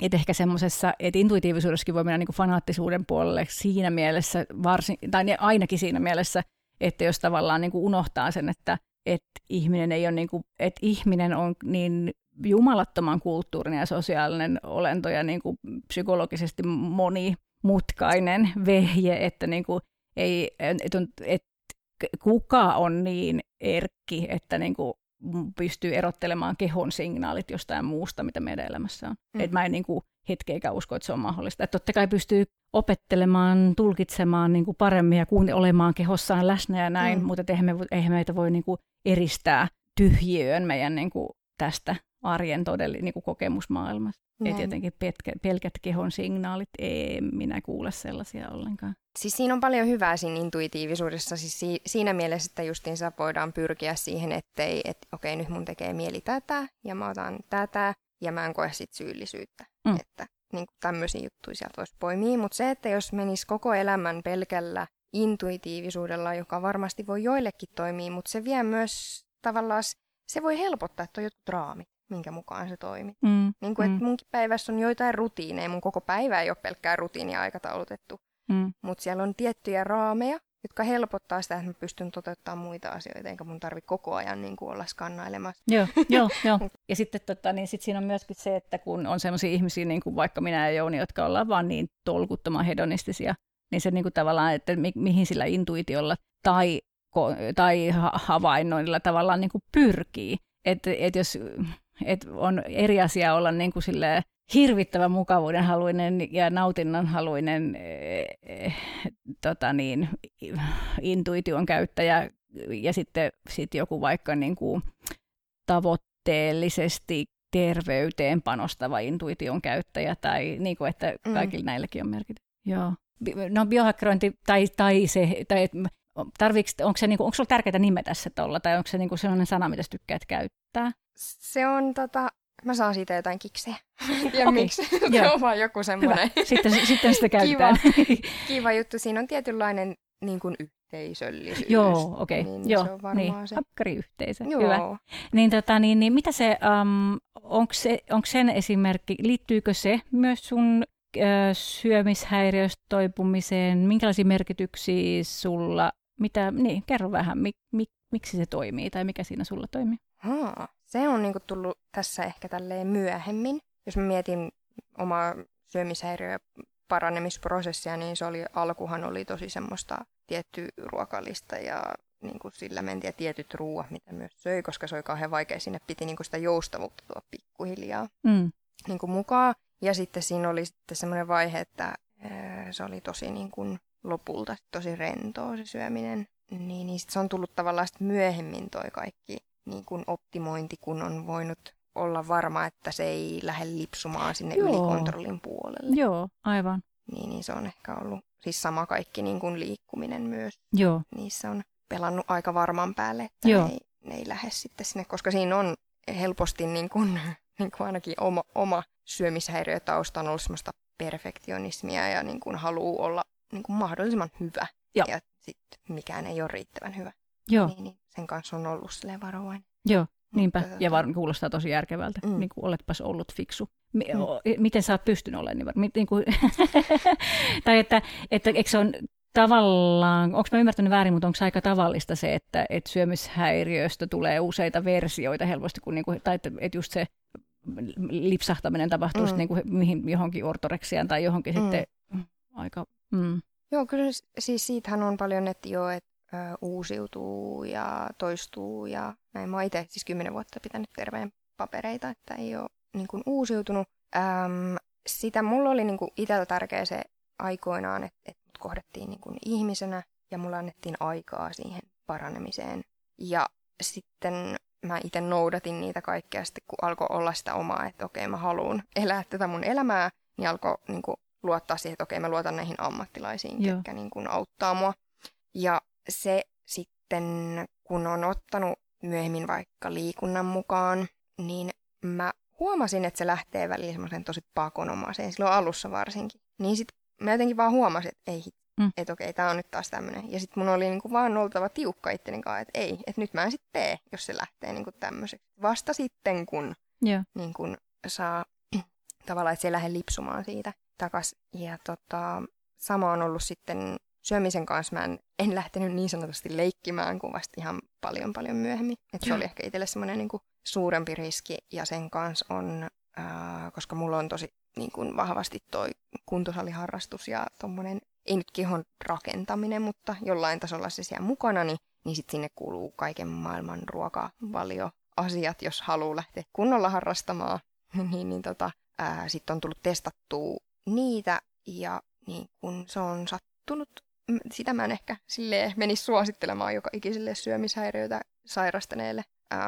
että ehkä semmoisessa, että intuitiivisuudessakin voi mennä niin kuin fanaattisuuden puolelle siinä mielessä, varsin, tai ainakin siinä mielessä, että jos tavallaan niin kuin unohtaa sen, että, että ihminen ei ole niin kuin, että ihminen on niin jumalattoman kulttuurinen ja sosiaalinen olento ja niin kuin psykologisesti monimutkainen vehje, että niin kuin ei, että, että kuka on niin erkki, että niin kuin pystyy erottelemaan kehon signaalit jostain muusta, mitä meidän elämässä on. Mm. Et mä en niin kuin, hetkeäkään usko, että se on mahdollista. Et totta kai pystyy opettelemaan, tulkitsemaan niin kuin paremmin ja kuun, olemaan kehossaan läsnä ja näin, mm. mutta eihän, me, eihän meitä voi niin kuin eristää tyhjiöön meidän niin kuin tästä arjen todelli, niin kuin kokemusmaailmasta. Ja tietenkin petkä, pelkät kehon signaalit, ei minä kuule sellaisia ollenkaan. Siis siinä on paljon hyvää siinä intuitiivisuudessa. Siis si- siinä mielessä, että justiinsa voidaan pyrkiä siihen, ettei, että okei, nyt mun tekee mieli tätä ja mä otan tätä ja mä en koe sit syyllisyyttä. Mm. Että niin tämmöisiä juttuja sieltä voisi poimia. Mutta se, että jos menisi koko elämän pelkällä intuitiivisuudella, joka varmasti voi joillekin toimia, mutta se vie myös tavallaan se voi helpottaa, että on jotkut raamit, minkä mukaan se toimii. Mm. Niin kuin, Mm. että munkin päivässä on joitain rutiineja, mun koko päivä ei ole pelkkää rutiinia aikataulutettu, Mm. mutta siellä on tiettyjä raameja, jotka helpottaa sitä, että mä pystyn toteuttamaan muita asioita, eikä mun tarvi koko ajan niin kuin olla skannailemassa. Joo, joo, joo. Ja sitten tota, niin sit siinä on myöskin se, että kun on sellaisia ihmisiä, niin kuin vaikka minä ja Jouni, jotka ollaan vaan niin tolkuttoman hedonistisia, niin se niin kuin tavallaan, että mi- mihin sillä intuitiolla tai, ko- tai ha- havainnoilla tavallaan niin kuin pyrkii. Että et jos et on eri asia olla niin kuin silleen hirvittävän mukavuuden haluinen ja nautinnon haluinen eh, tota niin, intuition käyttäjä ja sitten sit joku vaikka niin kuin tavoitteellisesti terveyteen panostava intuition käyttäjä tai niin kuin, että Mm. kaikilla näilläkin on merkitys. Joo. No biohakkerointi tai, tai se, tai et, tarviiks, onko, se, niinku, onko sulla tärkeää nimetä se tuolla, tai onko se niinku sellainen sana, mitä sä tykkäät käyttää? Se on tota, mä saan siitä jotain kiksejä. En tiedä Okei, miksi. joo. se on vaan joku Hyvä. semmoinen Sitten, sitten sitä käytetään. kiva juttu. Siinä on tietynlainen niin kuin yhteisöllisyys. Joo, okei. Niin Joo, se on varmaan niin. se. Joo. Hyvä. Niin, tota, niin, niin mitä se, um, onko se, onko sen esimerkki, liittyykö se myös sun ö, syömishäiriöstä toipumiseen? Minkälaisia merkityksiä sulla, mitä, niin, kerro vähän, mik, mik, miksi se toimii tai mikä siinä sulla toimii? Haa, se on niinku tullut tässä ehkä tälleen myöhemmin. Jos mä mietin omaa syömishäiriö- ja paranemisprosessia, niin se oli, alkuhan oli tosi semmoista tietty ruokalista ja niin kuin sillä mentiin ja tietyt ruuat, mitä myös söi, koska se oli kauhean vaikea. Sinne piti niin kuin sitä joustavuutta tuoda pikkuhiljaa Mm. niin kuin mukaan. Ja sitten siinä oli sitten semmoinen vaihe, että se oli tosi niin kuin lopulta tosi rentoa se syöminen. Niin, niin sit se on tullut tavallaan sit myöhemmin toi kaikki niin kuin optimointi, kun on voinut olla varma, että se ei lähde lipsumaan sinne Joo. ylikontrollin puolelle. Joo, aivan. Niin, niin se on ehkä ollut siis sama kaikki niin kuin liikkuminen myös. Joo, Niissä on pelannut aika varman päälle, että Joo. ne ei, ne ei lähde sitten sinne, koska siinä on helposti niin kuin, niin kuin ainakin oma, oma syömishäiriötausta on ollut semmoista perfektionismia ja niin kuin haluaa olla niin kuin mahdollisimman hyvä. Joo. Ja sitten mikään ei ole riittävän hyvä. Joo, Niin, niin sen kanssa on ollut silleen varovainen. joo. Niinpä, Mutta ja tota- var, kuulostaa tosi järkevältä, mm. Niin kuin oletpas ollut fiksu. Mi- Mm. o- miten sä oot pystynyt olemaan niin, var- niin kuin, Tai että, että eikö se on tavallaan, onko mä ymmärtänyt väärin, mutta onko se aika tavallista se, että, että syömishäiriöstä tulee useita versioita helposti, kun, niin kuin, tai että, että just se lipsahtaminen tapahtuu mm. Mm. niin kuin, mihin, johonkin ortoreksiaan tai johonkin mm. Sitten aika... Mm. Joo, kyllä siis siitähän on paljon, että joo, että ö, uusiutuu ja toistuu ja näin. Mä oon itse siis kymmenen vuotta pitänyt terveen papereita, että ei ole niin kuin uusiutunut. Äm, sitä mulla oli niin kuin itsellä tärkeä se aikoinaan, että, että mut kohdettiin niin kuin ihmisenä ja mulla annettiin aikaa siihen paranemiseen. Ja sitten mä itse noudatin niitä kaikkea sitten, kun alkoi olla sitä omaa, että okei, mä haluan elää tätä mun elämää, niin alkoi niin kuin luottaa siihen, että okei, mä luotan näihin ammattilaisiin, Joo. ketkä niin kuin auttaa mua. Ja se sitten, kun on ottanut myöhemmin vaikka liikunnan mukaan, niin mä huomasin, että se lähtee välillä semmoisen tosi pakonomaiseen, silloin alussa varsinkin. Niin sit mä jotenkin vaan huomasin, että ei, Mm. että okei, tää on nyt taas tämmönen. Ja sitten mun oli niinku vaan oltava tiukka itteni kanssa, että ei, että nyt mä en sitten tee, jos se lähtee niinku tämmöiseksi. Vasta sitten, kun Joo. niin kun saa tavallaan, että se ei lähde lipsumaan siitä takas. Ja tota, sama on ollut sitten syömisen kanssa. Mä en, en lähtenyt niin sanotusti leikkimään kuin vasta ihan paljon paljon myöhemmin. Et se oli ehkä itselle semmoinen niin suurempi riski ja sen kanssa on, ää, koska mulla on tosi niin kuin vahvasti toi kuntosaliharrastus ja tommonen, ei nyt kehon rakentaminen, mutta jollain tasolla se siellä mukana, niin, niin sitten sinne kuuluu kaiken maailman ruokavalio asiat, jos haluaa lähteä kunnolla harrastamaan, niin, niin tota, sitten on tullut testattua niitä ja niin kun se on sattunut, sitä mä en ehkä silleen menisi suosittelemaan joka ikiselle syömishäiriöitä sairastaneelle,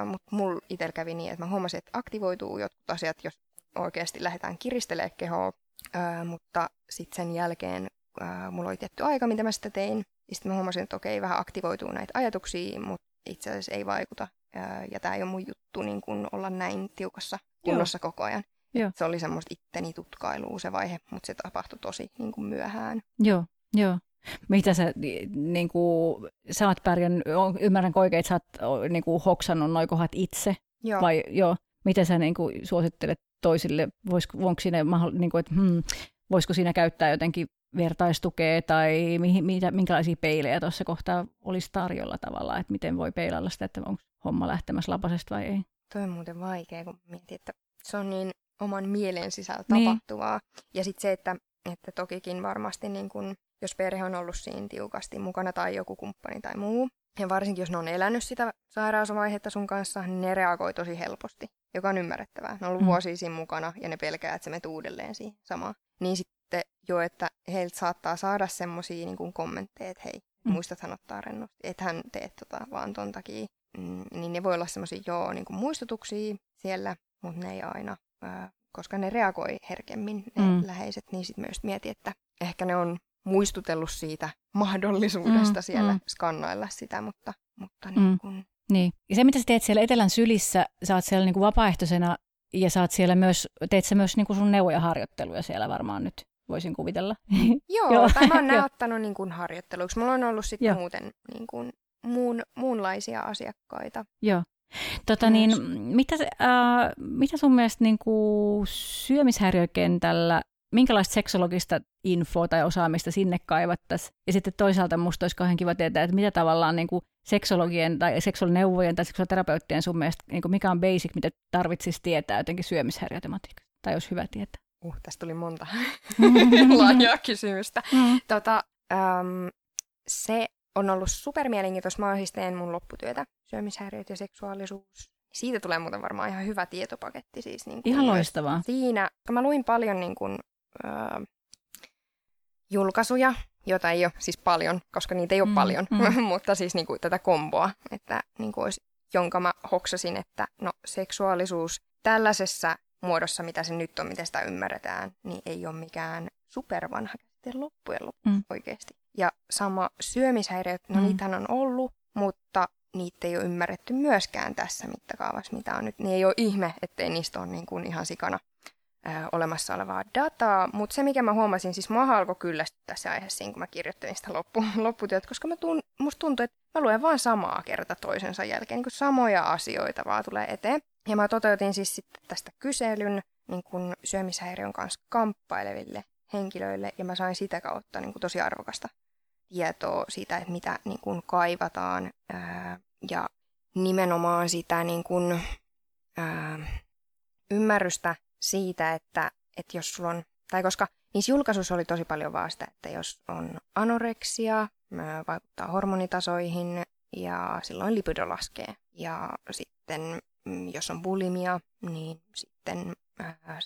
mutta mulla itsellä kävi niin, että mä huomasin, että aktivoituu jotkut asiat, jos oikeasti lähdetään kiristelemään kehoa, ää, mutta sitten sen jälkeen ää, mulla oli tietty aika, mitä mä sitä tein, sitten mä huomasin, että okei, vähän aktivoituu näitä ajatuksia, mutta itse asiassa ei vaikuta, ää, ja tämä ei ole mun juttu niin kun olla näin tiukassa kunnossa Joo. koko ajan. Joo. Se oli semmoista itteni tutkailua se vaihe, mutta se tapahtui tosi niin kuin myöhään. Joo, joo. Mitä sä, niin kuin, sä oot pärjännyt, ymmärrän oikein, että sä oot niin kuin, hoksannut noin kohdat itse, Joo. vai joo, mitä sä niin kuin, suosittelet toisille, voisiko, onko siinä, niin kuin, että, hmm, voisiko siinä käyttää jotenkin vertaistukea tai mihin, mitä, minkälaisia peilejä tuossa kohtaa olisi tarjolla tavallaan, että miten voi peilailla sitä, että onko homma lähtemässä lapasesta vai ei. Toi on muuten vaikea, kun mietin, että se on niin oman mielen sisällä Niin. tapahtuvaa. Ja sitten se, että, että tokikin varmasti niin kun, jos perhe on ollut siinä tiukasti mukana tai joku kumppani tai muu, ja varsinkin jos ne on elänyt sitä sairausvaihetta sun kanssa, niin ne reagoi tosi helposti, joka on ymmärrettävää. Ne on ollut Mm. vuosia siinä mukana ja ne pelkää, että se menee uudelleen siihen samaan. Niin sitten jo, että heiltä saattaa saada semmoisia niin kommentteja, että hei, Mm. muistathan ottaa rennosti, että hän teet tota vaan ton takia. Mm, niin ne voi olla semmoisia joo niin kuin muistutuksia siellä, mutta ne ei aina, ää, koska ne reagoi herkemmin ne mm. läheiset, niin sitten myös mieti, että ehkä ne on muistutellut siitä mahdollisuudesta Mm, siellä mm. skannailla sitä, mutta, mutta Mm. niin kuin, Niin. Ja se, mitä sä teet siellä Etelän sylissä, sä oot siellä niin kuin vapaaehtoisena ja sä oot siellä myös, teet sä myös niin kuin sun neuvoja harjoitteluja siellä varmaan nyt, voisin kuvitella. Joo, Joo, tai mä oon nää ottanut niin kuin harjoitteluksi. Mulla on ollut sitten muuten niin kuin muun, muunlaisia asiakkaita. Joo. Tota Myös. niin, mitä, äh, mitä sun mielestä niin kuin syömishäiriökentällä, minkälaista seksologista infoa tai osaamista sinne kaivattaisiin? Ja sitten toisaalta musta olisi kauhean kiva tietää, että mitä tavallaan niin kuin seksologien tai seksuaalineuvojen tai seksuaaliterapeuttien sun mielestä, niin kuin mikä on basic, mitä tarvitsisi tietää jotenkin syömishäiriötematiikasta? Tai olisi hyvä tietää. Uh, tästä tuli monta laajaa kysymystä. Mm. Tota, äm, se on ollut supermielenkiintoista. Mä siis teen mun lopputyötä, syömishäiriöt ja seksuaalisuus. Siitä tulee muuten varmaan ihan hyvä tietopaketti. Siis niin kuin Ihan loistavaa. Siinä, mä luin paljon niin kuin, äh, julkaisuja, joita ei ole siis paljon, koska niitä ei ole Mm, paljon, mm. mutta siis niin kuin tätä komboa, että niin kuin olisi, jonka mä hoksasin, että no seksuaalisuus tällaisessa muodossa, mitä se nyt on, miten sitä ymmärretään, niin ei ole mikään supervanha käsite loppujen lopuksi Mm. oikeasti. Ja sama syömishäiriöt, no mm. niitähän on ollut, mutta niitä ei ole ymmärretty myöskään tässä mittakaavassa, mitä on nyt. Niin ei ole ihme, ettei niistä ole niin kuin ihan sikana ää, olemassa olevaa dataa. Mutta se, mikä mä huomasin, siis mua alkoi kyllästyä tässä aiheessa, kun mä kirjoittelin sitä loppu, lopputyötä, koska mä tuun, musta tuntuu, että mä luen vaan samaa kerta toisensa jälkeen, niin kuin samoja asioita vaan tulee eteen. Ja mä toteutin siis sitten tästä kyselyn niin kuin syömishäiriön kanssa kamppaileville henkilöille, ja mä sain sitä kautta niin kuin tosi arvokasta tietoa siitä, että mitä niin kuin kaivataan, ää, ja nimenomaan sitä niin kuin, ää, ymmärrystä siitä, että, että jos sulla on, tai koska niissä julkaisuissa oli tosi paljon vaan sitä, että jos on anoreksia, vaikuttaa hormonitasoihin ja silloin lipido laskee. Ja sitten mm, jos on bulimia, niin sitten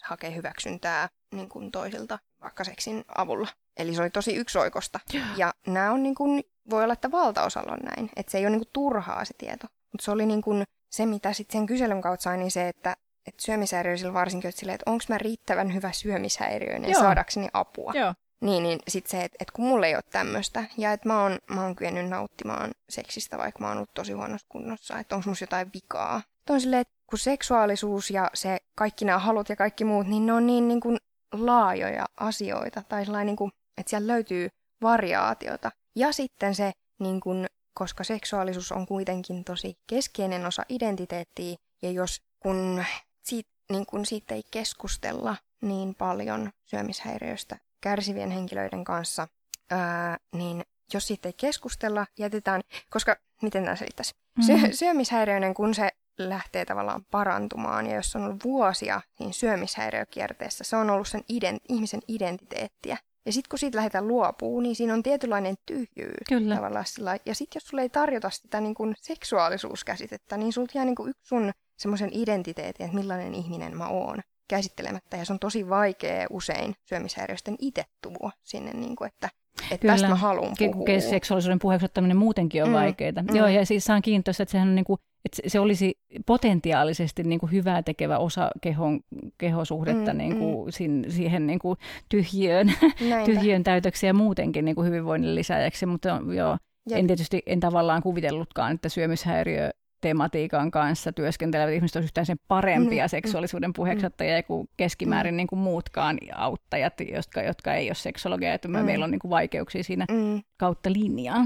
hakee hyväksyntää niin kuin toisilta vaikka seksin avulla. Eli se oli tosi yksioikosta. Ja nämä on niin kuin, voi olla, että valtaosalla on näin. Että se ei ole niin kuin turhaa se tieto. Mutta se oli niin kuin se, mitä sitten sen kyselyn kautta sai, niin se, että että syömishäiriöisillä varsinkin, että, silleen, että onko mä riittävän hyvä syömishäiriöinen Joo. saadakseni apua. Joo. Niin, niin sitten se, että, että kun mulla ei ole tämmöistä ja että mä oon, mä oon kyennyt nauttimaan seksistä, vaikka mä oon ollut tosi huonossa kunnossa, että onko musta jotain vikaa. Että on silleen, että kun seksuaalisuus ja se kaikki nämä halut ja kaikki muut, niin ne on niin, niin kuin laajoja asioita. Tai sellainen, niin kuin, että siellä löytyy variaatiota. Ja sitten se, niin kuin, koska seksuaalisuus on kuitenkin tosi keskeinen osa identiteettiä, ja jos kun siitä, niin kun siitä ei keskustella niin paljon syömishäiriöistä kärsivien henkilöiden kanssa, ää, niin jos siitä ei keskustella, jätetään, koska miten tämä selittäisi? Mm. Syö, syömishäiriöinen, kun se lähtee tavallaan parantumaan, ja jos on ollut vuosia niin syömishäiriökierteessä, se on ollut sen ident, ihmisen identiteettiä. Ja sitten kun siitä lähdetään luopuu, niin siinä on tietynlainen tyhjyys Kyllä. tavallaan sillä. Ja sitten jos sulle ei tarjota sitä niin kuin seksuaalisuuskäsitettä, niin sulta jää niin kuin yksi sun semmoisen identiteetin, että millainen ihminen mä oon käsittelemättä. Ja se on tosi vaikea usein syömishäiriöisten itse tuua sinne, niin kuin, että, että Kyllä. tästä mä haluan puhua. ke- seksuaalisuuden puheeksi ottaminen muutenkin on mm. Mm, vaikeaa. mm. Joo, ja siis saan kiintoista, että sehän on niin kuin, että se- olisi potentiaalisesti niin kuin hyvää tekevä osa kehon, kehosuhdetta Mm, niin kuin sin, siihen niin kuin tyhjiön, tyhjiön täytöksi ja muutenkin niin kuin hyvinvoinnin lisääjäksi, mutta on, joo, Ja- en tietysti en tavallaan kuvitellutkaan, että syömishäiriö tematiikan kanssa työskentelevät ihmiset olisivat yhtään sen parempia Mm, seksuaalisuuden puheenjohtajia kuin keskimäärin niin kuin muutkaan auttajat, jotka, jotka ei ole seksologia, että Mm. meillä on niin kuin vaikeuksia siinä Mm. kautta linjaa.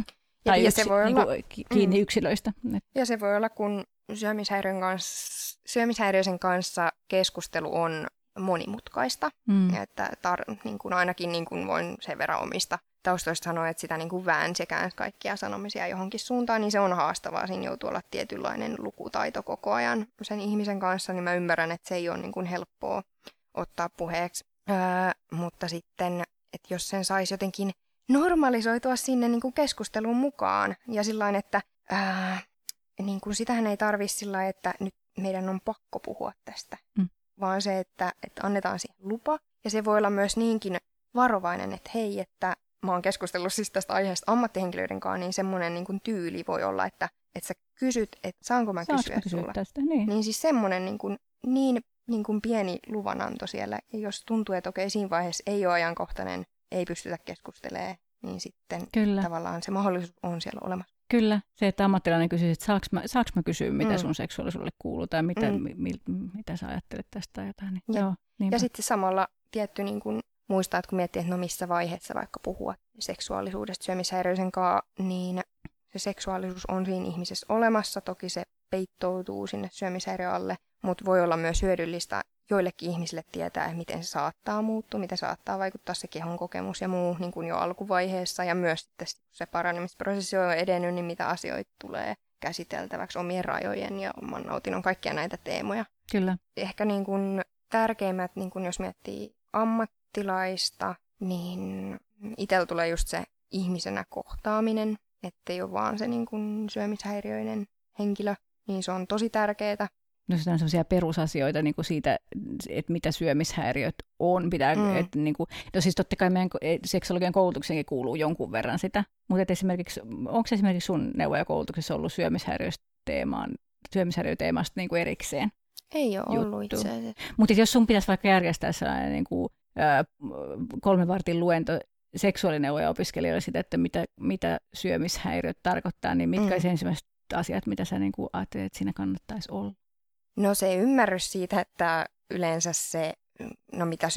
Ja, Tai ja, yksi, se voi niin olla, kuin, ki- kiinni Mm. yksilöistä. Ja se voi olla, kun syömishäiriön kanssa, syömishäiriöisen kanssa keskustelu on monimutkaista. mm. Että tar- niin kuin ainakin niin kuin voin sen verran omista taustoista sanoa, että sitä niin kuin käänsi kaikkia sanomisia johonkin suuntaan, niin se on haastavaa. Siinä joutuu olla tietynlainen lukutaito koko ajan sen ihmisen kanssa, niin mä ymmärrän, että se ei ole niin kuin helppoa ottaa puheeksi. Öö, mutta sitten, että jos sen saisi jotenkin normalisoitua sinne niin kuin keskusteluun mukaan ja sillä että ää, niin kuin sitähän ei tarvitse sillä että nyt meidän on pakko puhua tästä, Mm. vaan se, että, että annetaan siihen lupa. Ja se voi olla myös niinkin varovainen, että hei, että mä oon keskustellut siis tästä aiheesta ammattihenkilöiden kanssa, niin semmoinen niin kuin tyyli voi olla, että, että sä kysyt, että saanko mä Saanko kysyä, mä kysyä sulle. tästä? Niin. Niin siis semmoinen niin, kuin, niin, niin kuin pieni luvananto siellä, ja jos tuntuu, että okei, siinä vaiheessa ei ole ajankohtainen, ei pystytä keskustelemaan, niin sitten Kyllä. tavallaan se mahdollisuus on siellä olemassa. Kyllä, se, että ammattilainen kysyy, että saaks mä, saaks mä kysyä, mitä Mm. sun seksuaalisuudelle kuuluu, tai mitä, Mm. mi, mi, mitä sä ajattelet tästä tai jotain. Niin, Ja- joo, niinpä. Ja sitten samalla tietty niin kuin muistaa, että kun miettii, että no missä vaiheessa vaikka puhua seksuaalisuudesta syömishäiriöisen kanssa, niin se seksuaalisuus on siinä ihmisessä olemassa. Toki se peittoutuu sinne syömishäiriön alle, mutta voi olla myös hyödyllistä joillekin ihmisille tietää, että miten se saattaa muuttua, miten saattaa vaikuttaa se kehon kokemus ja muu niin kuin jo alkuvaiheessa. Ja myös sitten kun se paranemisprosessi on jo edennyt, niin mitä asioita tulee käsiteltäväksi omien rajojen ja oman nautinnon, kaikkia näitä teemoja Kyllä. ehkä niin kuin tärkeimmät, niin kuin jos miettii ammattilaista, niin itsellä tulee just se ihmisenä kohtaaminen, ettei ole vaan se niin kuin syömishäiriöinen henkilö, niin se on tosi tärkeää. No se on sellaisia perusasioita niin kuin siitä, että mitä syömishäiriöt on. Pitää, Mm. että, niin kuin, no siis totta kai meidän e- seksologian koulutukseenkin kuuluu jonkun verran sitä, mutta et esimerkiksi, onko esimerkiksi sun neuvojakoulutuksessa ollut syömishäiriöstä teemaan, syömishäiriöteemasta niin kuin erikseen? Ei ole Juttu. ollut itse asiassa. Mutta jos sun pitäisi vaikka järjestää sellainen niin kuin, kolmen vartin luento seksuaalineuvoja opiskelijoille sitä, että mitä, mitä syömishäiriöt tarkoittaa, niin mitkä Mm. mm. olisi ensimmäiset asiat, mitä sä niin kuin ajattelet, että siinä kannattaisi olla? No se ymmärrys siitä, että yleensä se, no mitä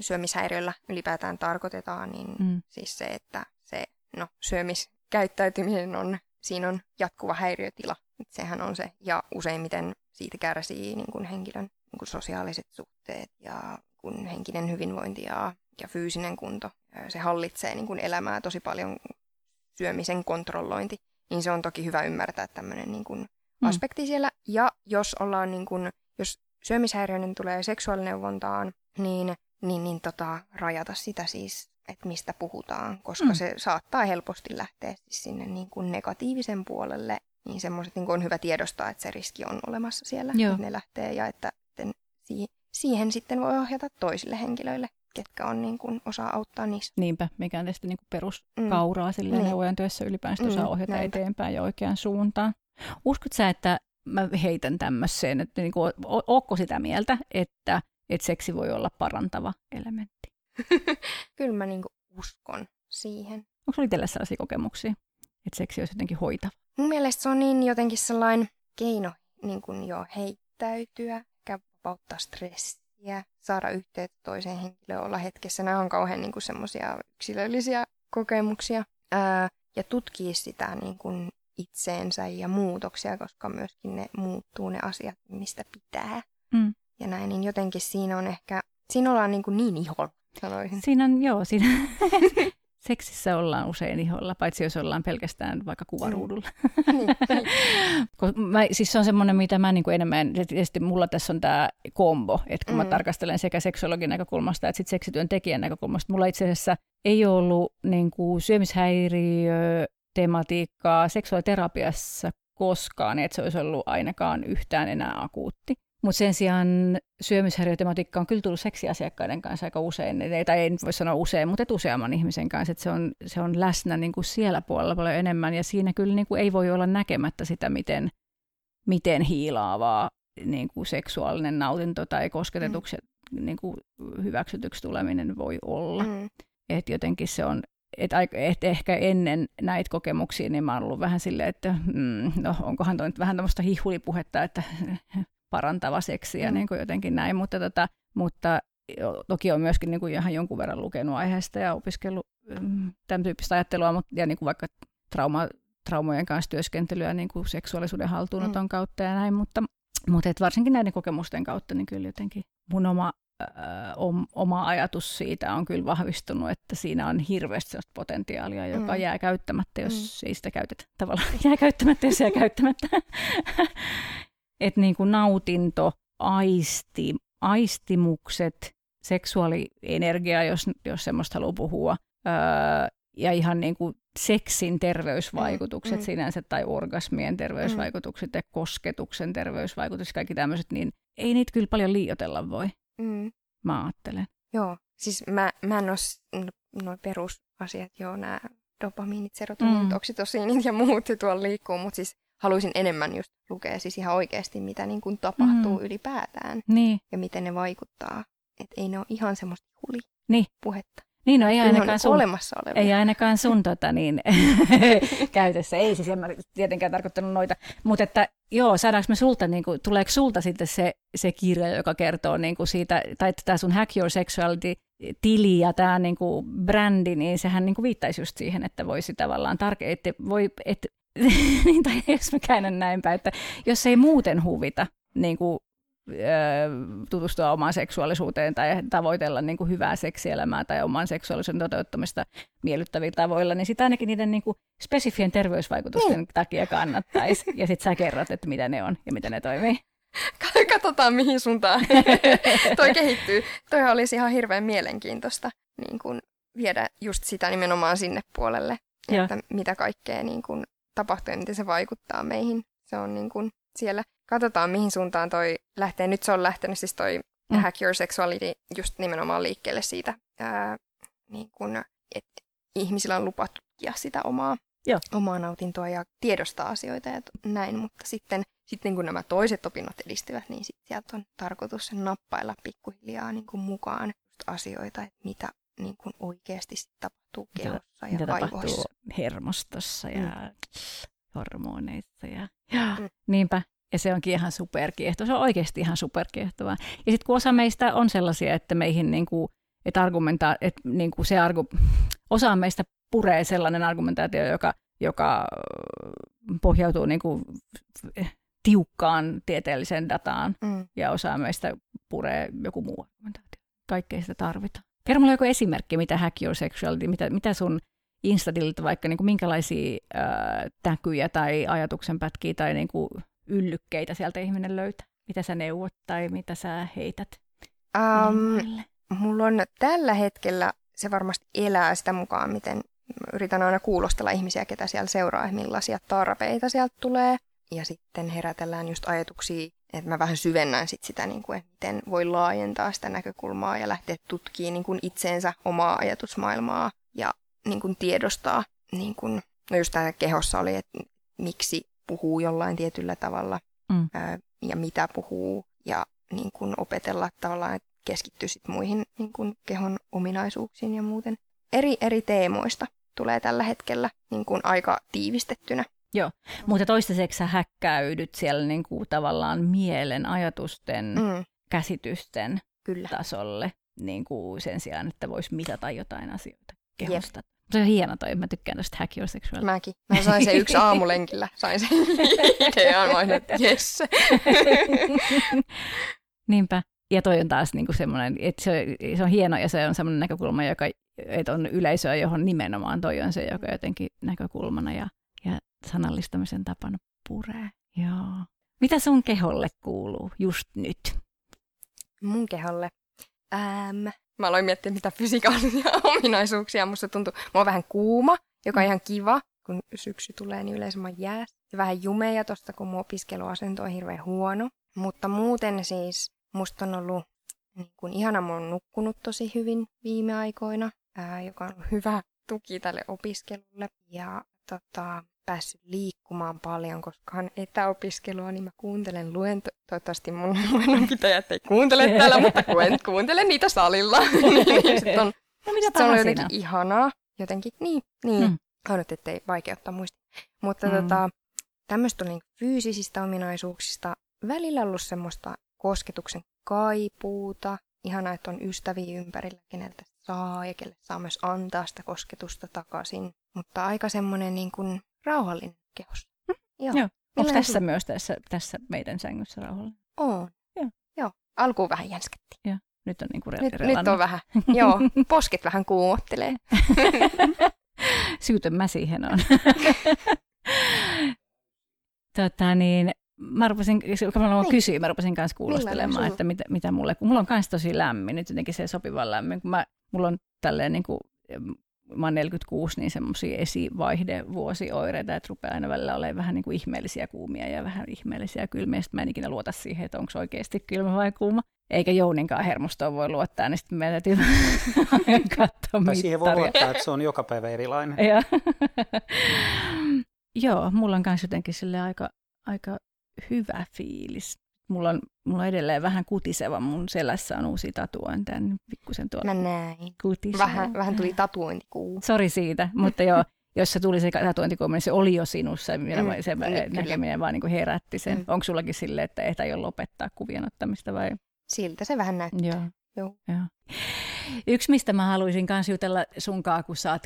syömishäiriöllä ylipäätään tarkoitetaan, niin Mm. Siis se, että se no, syömiskäyttäytyminen on, siinä on jatkuva häiriötila. Et sehän on se, ja useimmiten siitä kärsii niin kuin henkilön niin kuin sosiaaliset suhteet ja kun henkinen hyvinvointi ja, ja fyysinen kunto. Se hallitsee niin kuin elämää tosi paljon syömisen kontrollointi. Niin se on toki hyvä ymmärtää tämmöinen niin kuin Mm. aspekti siellä. Ja jos ollaan niin kuin, jos syömishäiriöinen tulee seksuaalineuvontaan, niin, niin, niin tota, rajata sitä siis, että mistä puhutaan, koska Mm. se saattaa helposti lähteä siis sinne niin kuin negatiivisen puolelle. Niin semmoiset niin on hyvä tiedostaa, että se riski on olemassa siellä, Joo. että ne lähtee ja että sitten si- siihen sitten voi ohjata toisille henkilöille, ketkä on niin kuin, osaa auttaa niissä. Niinpä, mikä on tietysti niin kuin Mm. peruskauraa silleen Niin. neuvojan työssä ylipäänsä mm, Mm, osaa ohjata näinpä. eteenpäin ja oikeaan suuntaan. Uskot sä, että mä heitän tämmöiseen, että niin kuin, ootko sitä mieltä, että, että seksi voi olla parantava elementti? Kyllä mä niin kuin uskon siihen. Onko sulla itsellä sellaisia kokemuksia, että seksi olisi jotenkin hoitava? Mun mielestä se on niin jotenkin sellainen keino niin kuin jo heittäytyä, vapauttaa stressiä, saada yhteyttä toiseen henkilöön, olla hetkessä. Nämä on kauhean niin semmoisia yksilöllisiä kokemuksia. Ää, ja tutkii sitä niin kuin itseensä ja muutoksia, koska myöskin ne muuttuu ne asiat, mistä pitää. Mm. Ja näin, niin jotenkin siinä on ehkä, siinä ollaan niin, kuin niin iholla, sanoisin. Siinä on, joo, siinä seksissä ollaan usein iholla, paitsi jos ollaan pelkästään vaikka kuvaruudulla. Niin, niin. Kun mä, siis se on semmoinen, mitä mä niin kuin enemmän, tietysti mulla tässä on tämä kombo, että kun mm. mä Mm. tarkastelen sekä seksologin näkökulmasta että sit seksityön tekijän näkökulmasta, mulla itse asiassa ei ollut niin kuin syömishäiriö tematiikkaa seksuaaliterapiassa koskaan, että se olisi ollut ainakaan yhtään enää akuutti. Mutta sen sijaan syömishäiriötematiikka on kyllä tullut seksiasiakkaiden kanssa aika usein, ei- tai ei voi sanoa usein, mutta et useamman ihmisen kanssa, että se on, se on läsnä niin kuin siellä puolella paljon enemmän, ja siinä kyllä niin kuin ei voi olla näkemättä sitä, miten, miten hiilaavaa niin kuin seksuaalinen nautinto tai kosketetuksi mm. niin kuin hyväksytyksi tuleminen voi olla. Mm. Että jotenkin se on et, et ehkä ennen näitä kokemuksia, niin mä oon ollut vähän silleen, että mm, no onkohan toi nyt vähän tämmöistä hihulipuhetta, että parantava seksi ja mm. niin kuin jotenkin näin, mutta, tota, mutta toki on myöskin niin kuin ihan jonkun verran lukenut aiheesta ja opiskellut mm, tämän tyyppistä ajattelua, mutta, ja niin kuin vaikka trauma, traumojen kanssa työskentelyä niin kuin seksuaalisuuden haltuunoton mm. kautta ja näin, mutta, mutta et varsinkin näiden kokemusten kautta niin kyllä jotenkin mun oma, ö, oma ajatus siitä on kyllä vahvistunut, että siinä on hirveästi potentiaalia, joka mm. jää käyttämättä, jos mm. ei sitä käytetä. Tavallaan jää käyttämättä, jos jää käyttämättä. että niin kuin nautinto, aisti, aistimukset, seksuaalienergia, jos, jos semmoista haluaa puhua, öö, ja ihan niin kuin seksin terveysvaikutukset mm, mm. sinänsä, tai orgasmien terveysvaikutukset mm. ja kosketuksen terveysvaikutukset, kaikki tämmöiset, niin ei niitä kyllä paljon liioitella voi, mm. mä ajattelen. Joo, siis mä, mä en ole noin perusasiat, joo, nämä dopamiinit, serotoninit, mm. oksitosiinit ja muut tuolla liikkuu, mutta siis haluaisin enemmän just lukea siis ihan oikeasti, mitä niin kuin tapahtuu mm. ylipäätään niin. ja miten ne vaikuttaa. Että ei ne ole ihan semmoista huli niin. puhetta. Niin, no ei ainakaan, niin sun, olemassa olevia. ei ainakaan sun tota, niin, käytössä. Ei siis en mä tietenkään tarkoittanut noita. Mutta että joo, saadaanko me sulta, niin kuin, tuleeko sulta sitten se, se kirja, joka kertoo niin kuin siitä, tai että tämä sun Hack Your Sexuality tili ja tämä niin kuin brändi, niin sehän niin kuin viittaisi just siihen, että voisi tavallaan tarke- että voi, että niin, tai jos mä käännän näin päin, että jos ei muuten huvita niin kuin, tutustua omaan seksuaalisuuteen tai tavoitella niin kuin hyvää seksielämää tai oman seksuaalisuuden toteuttamista miellyttävillä tavoilla, niin sitä ainakin niiden niin kuin spesifien terveysvaikutusten mm. takia kannattaisi. Ja sitten sä kerrot, että mitä ne on ja miten ne toimii. Katsotaan, mihin suuntaan toi kehittyy. Toi olisi ihan hirveän mielenkiintoista niin kun viedä just sitä nimenomaan sinne puolelle, että ja. mitä kaikkea niin kun tapahtuu ja miten se vaikuttaa meihin. Se on niin kuin siellä. Katsotaan, mihin suuntaan toi lähtee. Nyt se on lähtenyt siis toi mm. Hack Your Sexuality just nimenomaan liikkeelle siitä, ää, niin kuin, että ihmisillä on lupa tutkia sitä omaa, Joo. omaa nautintoa ja tiedostaa asioita ja näin, mutta sitten, sitten kun nämä toiset opinnot edistyvät, niin sitten sieltä on tarkoitus nappailla pikkuhiljaa niin kuin mukaan asioita, että mitä niin kuin oikeasti tapahtuu kehossa ja mitä tapahtuu hermostossa ja mm. hormoneissa. Ja, ja mm. Niinpä. Ja se onkin ihan superkiehtovaa. Se on oikeasti ihan superkiehtovaa. Ja sitten kun osa meistä on sellaisia, että meihin niin kuin, että argumentaa, että niin kuin se argu, osa meistä puree sellainen argumentaatio, joka, joka pohjautuu niin kuin tiukkaan tieteelliseen dataan, mm. ja osa meistä puree joku muu argumentaatio. Kaikkea sitä tarvitaan. Kerro mulle joku esimerkki, mitä Hack Your Sexuality, mitä, mitä sun Instatilta vaikka niin kuin minkälaisia ää, täkyjä tai ajatuksenpätkiä tai niin kuin yllykkeitä sieltä ihminen löytää? Mitä sä neuvot tai mitä sä heität? Um, mulla on tällä hetkellä, se varmasti elää sitä mukaan, miten yritän aina kuulostella ihmisiä, ketä siellä seuraa, millaisia tarpeita sieltä tulee. Ja sitten herätellään just ajatuksia että mä vähän syvennän sit sitä, niin kuin, että miten voi laajentaa sitä näkökulmaa ja lähteä tutkimaan niin kuin itseensä omaa ajatusmaailmaa ja niin kuin tiedostaa, niin kuin, no just tämä kehossa oli, että miksi puhuu jollain tietyllä tavalla mm. ää, ja mitä puhuu ja niin kuin opetella tavallaan, että keskittyy sit muihin niin kuin kehon ominaisuuksiin ja muuten. Eri, eri teemoista tulee tällä hetkellä niin kuin aika tiivistettynä Joo, mutta toistaiseksi sä häkkäydyt siellä niin kuin tavallaan mielen, ajatusten, mm. käsitysten Kyllä. tasolle niin kuin sen sijaan, että voisi mitata jotain asioita kehosta. Jep. Se on hieno toi, mä tykkään tästä Hack Your. Mäkin. Mä sain sen yksi aamulenkillä, sain sen idean, mä että yes. Niinpä. Ja toi on taas niinku semmoinen, että se, se on hieno ja se on semmoinen näkökulma, joka että on yleisöä, johon nimenomaan toi on se, joka jotenkin näkökulmana ja sanallistamisen tapana puree. Joo. Mitä sun keholle kuuluu just nyt? Mun keholle? Ähm, mä aloin miettiä, mitä fysikaalisia ominaisuuksia. Musta tuntuu, mä oon vähän kuuma, joka on ihan kiva, kun syksy tulee, niin yleensä mä jää. Ja vähän jumeja tosta, kun mun opiskeluasento on hirveän huono. Mutta muuten siis musta on ollut niin kun ihana, mä oon nukkunut tosi hyvin viime aikoina, ää, joka on hyvä tuki tälle opiskelulle. Ja tota, päässyt liikkumaan paljon, koska on etäopiskelua, niin mä kuuntelen luento. Toivottavasti mun luennonpitäjät ei kuuntele täällä, mutta kuuntelen niitä salilla. niin, sit on, no, mitä sit se on jotenkin siinä? ihanaa. jotenkin, niin, niin. Mm. Ainut, ettei vaikeuttaa muistia. Mutta Mm. tota, tämmöistä on niin fyysisistä ominaisuuksista. Välillä ollut semmoista kosketuksen kaipuuta. Ihanaa, että on ystäviä ympärillä, keneltä saa ja kelle saa myös antaa sitä kosketusta takaisin. Mutta aika semmoinen niin kuin rauhallinen kehos. Hm? Joo. Joo. Onko tässä myös tässä, tässä meidän sängyssä rauhalla? On. Joo. Joo. Alkuun vähän jänsketti. Nyt on niinku re- Nyt, nyt on vähän, joo, posket vähän kuumottelee. Syytön mä siihen on. tota niin, mä rupesin, kun mä Niin. kysyä, mä rupesin kanssa kuulostelemaan, että mitä, mitä mulle, kun mulla on kanssa tosi lämmin, nyt jotenkin se sopivan lämmin, kun mä, mulla on tälleen niin kuin, mä oon 46, niin semmoisia esivaihdevuosioireita, että rupeaa aina välillä olemaan vähän niin kuin ihmeellisiä kuumia ja vähän ihmeellisiä kylmiä. Sitten mä en ikinä luota siihen, että onko oikeasti kylmä vai kuuma. Eikä Jouninkaan hermostoon voi luottaa, niin sitten meidän täytyy katsoa Tai siihen voi luottaa, että se on joka päivä erilainen. Joo, mulla on myös jotenkin sille aika, aika hyvä fiilis. Mulla on, mulla on edelleen vähän kutiseva, mun selässä on uusi tatuointeja, niin pikkusen tuolla Mä näin. kutiseva. Vähän, vähän tuli tatuointikuu. Sori siitä, mutta joo, jos se tuli se tatuointikuva, niin se oli jo sinussa, ja Mm, se mm, kyllä. näkeminen vaan niin kuin herätti sen. Mm. Onko sullakin silleen, että ei jo lopettaa kuvien ottamista vai? Siltä se vähän näyttää. Joo. Joo. Joo. Yksi, mistä mä haluaisin kanssa jutella sunkaan, kun sä oot,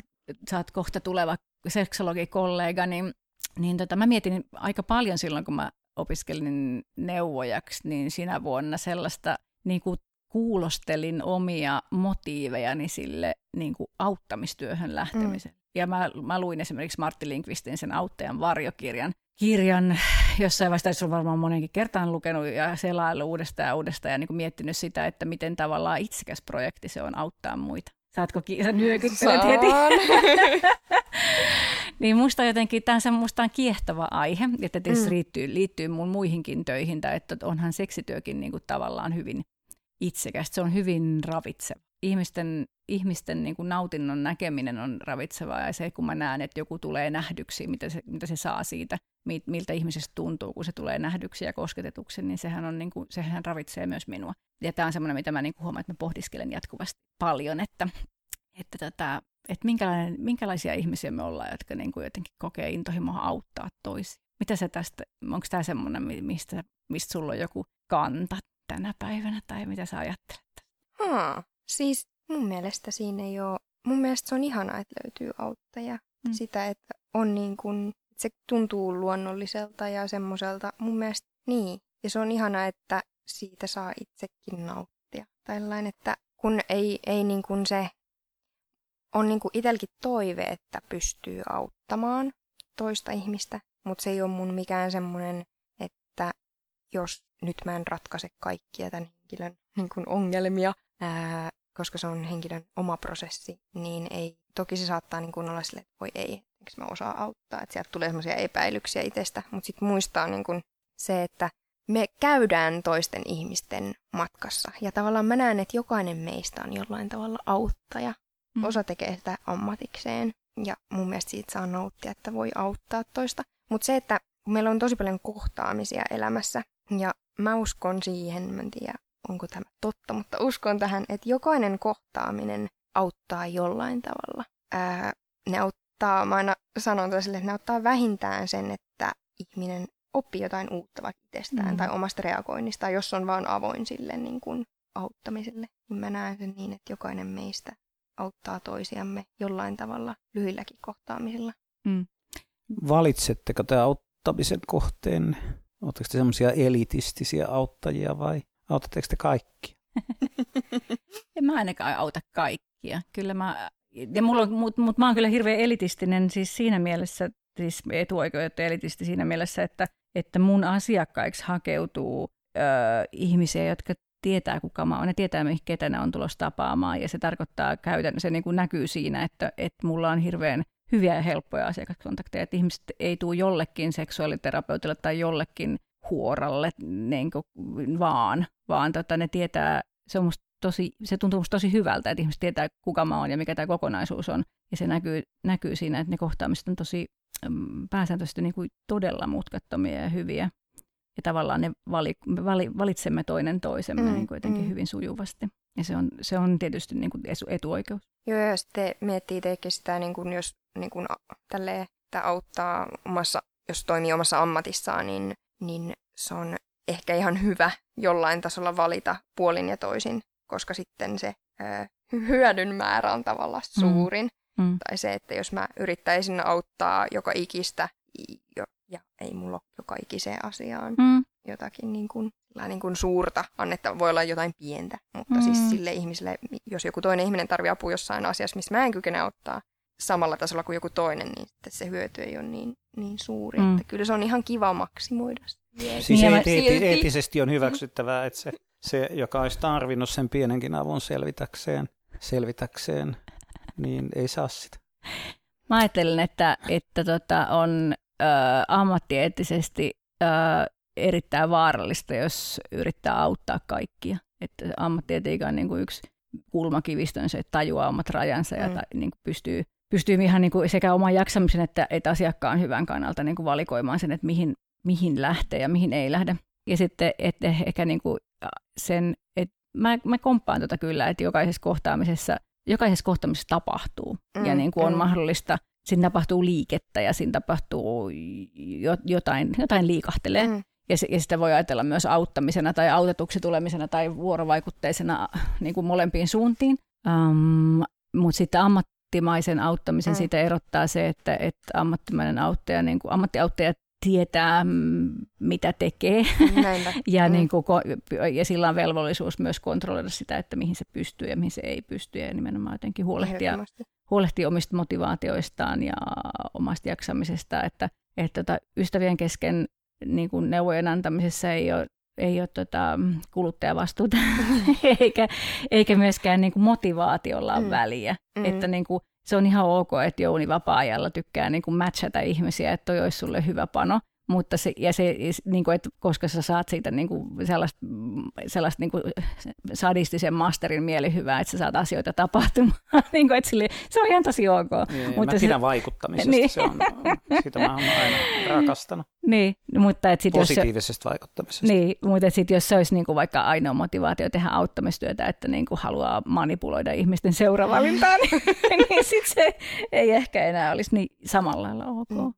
sä oot kohta tuleva seksologikollega, niin, niin tota, mä mietin aika paljon silloin, kun mä opiskelin neuvojaksi, niin sinä vuonna sellaista niin kuin kuulostelin omia motiivejani sille niin kuin auttamistyöhön lähtemiseen. Mm. Ja mä, mä luin esimerkiksi Martti Linkvistin sen auttajan varjokirjan, kirjan jossain vaiheessa, on varmaan monenkin kertaan lukenut ja selaillut uudestaan ja uudestaan ja niin kuin miettinyt sitä, että miten tavallaan itsekäs projekti se on auttaa muita. Saatko ki- sä nyökyttelet heti? niin musta jotenkin, tämä on, on kiehtova aihe, että tietysti Mm. liittyy, liittyy mun muihinkin töihin, tai että onhan seksityökin niin kuin tavallaan hyvin itsekästä, se on hyvin ravitseva. Ihmisten, ihmisten niin kuin nautinnon näkeminen on ravitsevaa ja se, kun mä näen, että joku tulee nähdyksi, mitä se, mitä se saa siitä, mi- miltä ihmisestä tuntuu, kun se tulee nähdyksi ja kosketetuksi, niin sehän, on, niin kuin, sehän ravitsee myös minua. Ja tämä on semmoinen, mitä mä niin kuin huomaan, että mä pohdiskelen jatkuvasti paljon, että, että, tota, että minkälainen, minkälaisia ihmisiä me ollaan, jotka niin kuin jotenkin kokee intohimoa auttaa toisia. Mitä se tästä, onko tämä semmoinen, mi- mistä, mistä sulla on joku kanta tänä päivänä, tai mitä sä ajattelet? Haa, siis mun mielestä siinä ei ole, mun mielestä se on ihanaa, että löytyy auttaja. Mm. Mm. Sitä, että on niin kuin, se tuntuu luonnolliselta ja semmoiselta, mun mielestä niin. Ja se on ihanaa, että siitä saa itsekin nauttia. Tällainen, että kun ei, ei niin kuin se, on niin itselläkin toive, että pystyy auttamaan toista ihmistä, mutta se ei ole mun mikään semmoinen, että jos nyt mä en ratkaise kaikkia tämän henkilön niin kuin ongelmia, ää, koska se on henkilön oma prosessi, niin ei, toki se saattaa niin kuin olla silleen, että voi ei, eikö mä osaa auttaa, että sieltä tulee semmoisia epäilyksiä itsestä, mutta sitten muistaa niin kuin se, että me käydään toisten ihmisten matkassa. Ja tavallaan mä näen, että jokainen meistä on jollain tavalla auttaja. Mm. Osa tekee sitä ammatikseen ja mun mielestä siitä saa nauttia, että voi auttaa toista. Mutta se, että meillä on tosi paljon kohtaamisia elämässä ja mä uskon siihen, mä en tiedä onko tämä totta, mutta uskon tähän, että jokainen kohtaaminen auttaa jollain tavalla. Ää, ne auttaa, mä aina sanon täsille, että ne auttaa vähintään sen, että ihminen oppii jotain uutta vaikka itsestään Mm. tai omasta reagoinnista, jos on vaan avoin sille niin kuin auttamiselle. Niin mä näen sen niin, että jokainen meistä auttaa toisiamme jollain tavalla lyhyilläkin kohtaamisilla. Mm. Valitsetteko te auttamisen kohteen? Oletteko te semmoisia elitistisiä auttajia vai autatteko te kaikki? En mä ainakaan auta kaikkia. Kyllä mä, ja mulla on, mut, mut mä oon kyllä hirveän elitistinen siis siinä mielessä, siis etuoikeutettu elitisti siinä mielessä, että, että mun asiakkaiksi hakeutuu ö, ihmisiä, jotka tietää kuka mä oon. Ne tietää, ketä ne on tulossa tapaamaan ja se tarkoittaa käytännössä, se niin kuin näkyy siinä, että, että mulla on hirveän hyviä ja helppoja asiakaskontakteja, että ihmiset ei tule jollekin seksuaaliterapeutille tai jollekin huoralle niin kuin vaan, vaan tota, ne tietää, se, on musta tosi, se tuntuu musta tosi hyvältä, että ihmiset tietää, kuka mä oon ja mikä tämä kokonaisuus on. Ja se näkyy, näkyy siinä, että ne kohtaamiset on tosi mm, pääsääntöisesti niin kuin todella mutkattomia ja hyviä. Ja tavallaan ne vali, vali, valitsemme toinen toisemme Mm, niin kuin jotenkin mm. hyvin sujuvasti. Ja se on, se on tietysti niin kuin etu- etuoikeus. Joo, ja sitten miettii itsekin sitä, niin kun jos niin kun, tälleen, että auttaa omassa, jos toimii omassa ammatissaan, niin, niin se on ehkä ihan hyvä jollain tasolla valita puolin ja toisin, koska sitten se ö, hyödyn määrä on tavallaan mm. suurin. Mm. Mm. Tai se, että jos mä yrittäisin auttaa joka ikistä, ja ei mulla ole joka ikiseen asiaan mm. jotakin niin kuin, niin kuin suurta annetta, voi olla jotain pientä, mutta siis mm. siis sille ihmiselle, jos joku toinen ihminen tarvitsee apua jossain asiassa, missä mä en kykene auttaa samalla tasolla kuin joku toinen, niin sitten se hyöty ei ole niin, niin suuri. Mm. Että kyllä se on ihan kiva maksimoida. Siis niin eeti, eeti, eettisesti on hyväksyttävää, että se, se, joka olisi tarvinnut sen pienenkin avun selvitäkseen, selvitäkseen niin ei saa sitä. Mä ajattelen, että, että tota on ö, ammattieettisesti ö, erittäin vaarallista, jos yrittää auttaa kaikkia. Että ammattietiikan niin kuin yksi kulmakivistö on se, että tajuaa omat rajansa ja mm. ta, niin kuin pystyy, pystyy ihan niin kuin sekä oman jaksamisen että, että asiakkaan hyvän kannalta niin kuin valikoimaan sen, että mihin, mihin lähtee ja mihin ei lähde. Ja sitten että ehkä niin kuin sen, että mä, mä komppaan tota kyllä, että jokaisessa kohtaamisessa, jokaisessa kohtaamisessa tapahtuu mm, ja niin kuin on mm. mahdollista – siinä tapahtuu liikettä ja siinä tapahtuu jotain, jotain liikahtelee. Mm. Ja, ja sitä voi ajatella myös auttamisena tai autetuksi tulemisena tai vuorovaikutteisena niin kuin molempiin suuntiin. Um, Mutta sitten ammattimaisen auttamisen mm. siitä erottaa se, että, että ammattimainen auttaja, niin kuin ammattiauttaja tietää, mitä tekee. ja, mm. niin kuin, ja sillä on velvollisuus myös kontrolloida sitä, että mihin se pystyy ja mihin se ei pysty. Ja nimenomaan jotenkin huolehtia, huolehtia omista motivaatioistaan ja omasta jaksamisesta. Että, että tota, ystävien kesken niin kuin neuvojen antamisessa ei ole ei ole tota, kuluttajavastuuta eikä, eikä myöskään niin kuin motivaatiolla mm. väliä. Mm. Että niin kuin, se on ihan ok, että Jouni vapaa-ajalla tykkää niin kuin matchata ihmisiä, että toi olisi sulle hyvä pano. Mutta se, ja se, niin kuin, että koska sä saat siitä niin kuin sellaista, sellaista niin kuin sadistisen masterin mielihyvää, että sä saat asioita tapahtumaan. niin kuin, että sille, se on ihan tosi ok. Niin, mutta mä pidän se, vaikuttamisesta, niin. se on, sitä mä oon aina rakastanut. Niin, mutta et sit, Positiivisesta jos se, vaikuttamisesta. Niin, mutta sit, jos se olisi niin kuin vaikka ainoa motivaatio tehdä auttamistyötä, että niin kuin haluaa manipuloida ihmisten seuraavalintaan, niin, niin sit se ei ehkä enää olisi niin samalla lailla ok. Mm.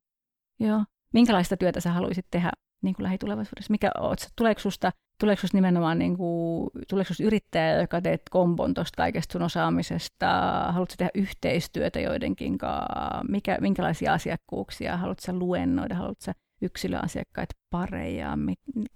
Joo minkälaista työtä sä haluaisit tehdä niin kuin lähitulevaisuudessa? Mikä oot, tuleeko susta, tuleeko susta nimenomaan niin kuin, tuleeko susta yrittäjä, joka teet kombon tuosta kaikesta sun osaamisesta? Haluatko tehdä yhteistyötä joidenkin kanssa? Mikä, minkälaisia asiakkuuksia? Haluatko luennoida? Haluatko yksilöasiakkaita pareja?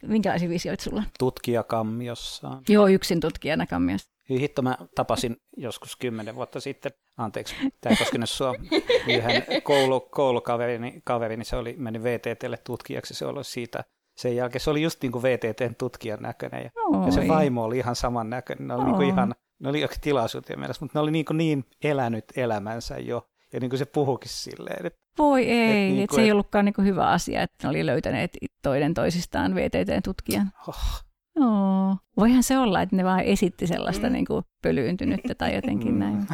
Minkälaisia visioita sulla on? Tutkija kammiossa. Joo, yksin tutkijana kammiossa. Hitto, mä tapasin joskus kymmenen vuotta sitten, anteeksi, tämä ei koskenut sua, yhden koulu, koulukaverini, kaverini, se oli mennyt VTTlle tutkijaksi, se oli siitä sen jälkeen, se oli just niin kuin VTTn tutkijan näköinen, ja, ja se vaimo oli ihan saman näköinen, ne oli niin kuin ihan, ne oli tilaisuuteen mielessä, mutta ne oli niin, kuin niin elänyt elämänsä jo, ja niin kuin se puhukin silleen. Että, Voi ei, että, niin kuin, se ei ollutkaan niin kuin hyvä asia, että ne oli löytäneet toinen toisistaan VTTn tutkijan. Oh, Joo. Voihan se olla, että ne vaan esitti sellaista mm. niin kuin pölyyntynyttä tai jotenkin mm. näin.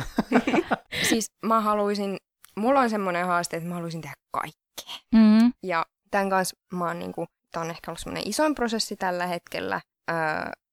siis mä haluaisin, mulla on semmoinen haaste, että mä haluaisin tehdä kaikkea. Mm. Ja tämän kanssa mä oon niin kuin, tää on ehkä ollut semmoinen isoin prosessi tällä hetkellä, öö,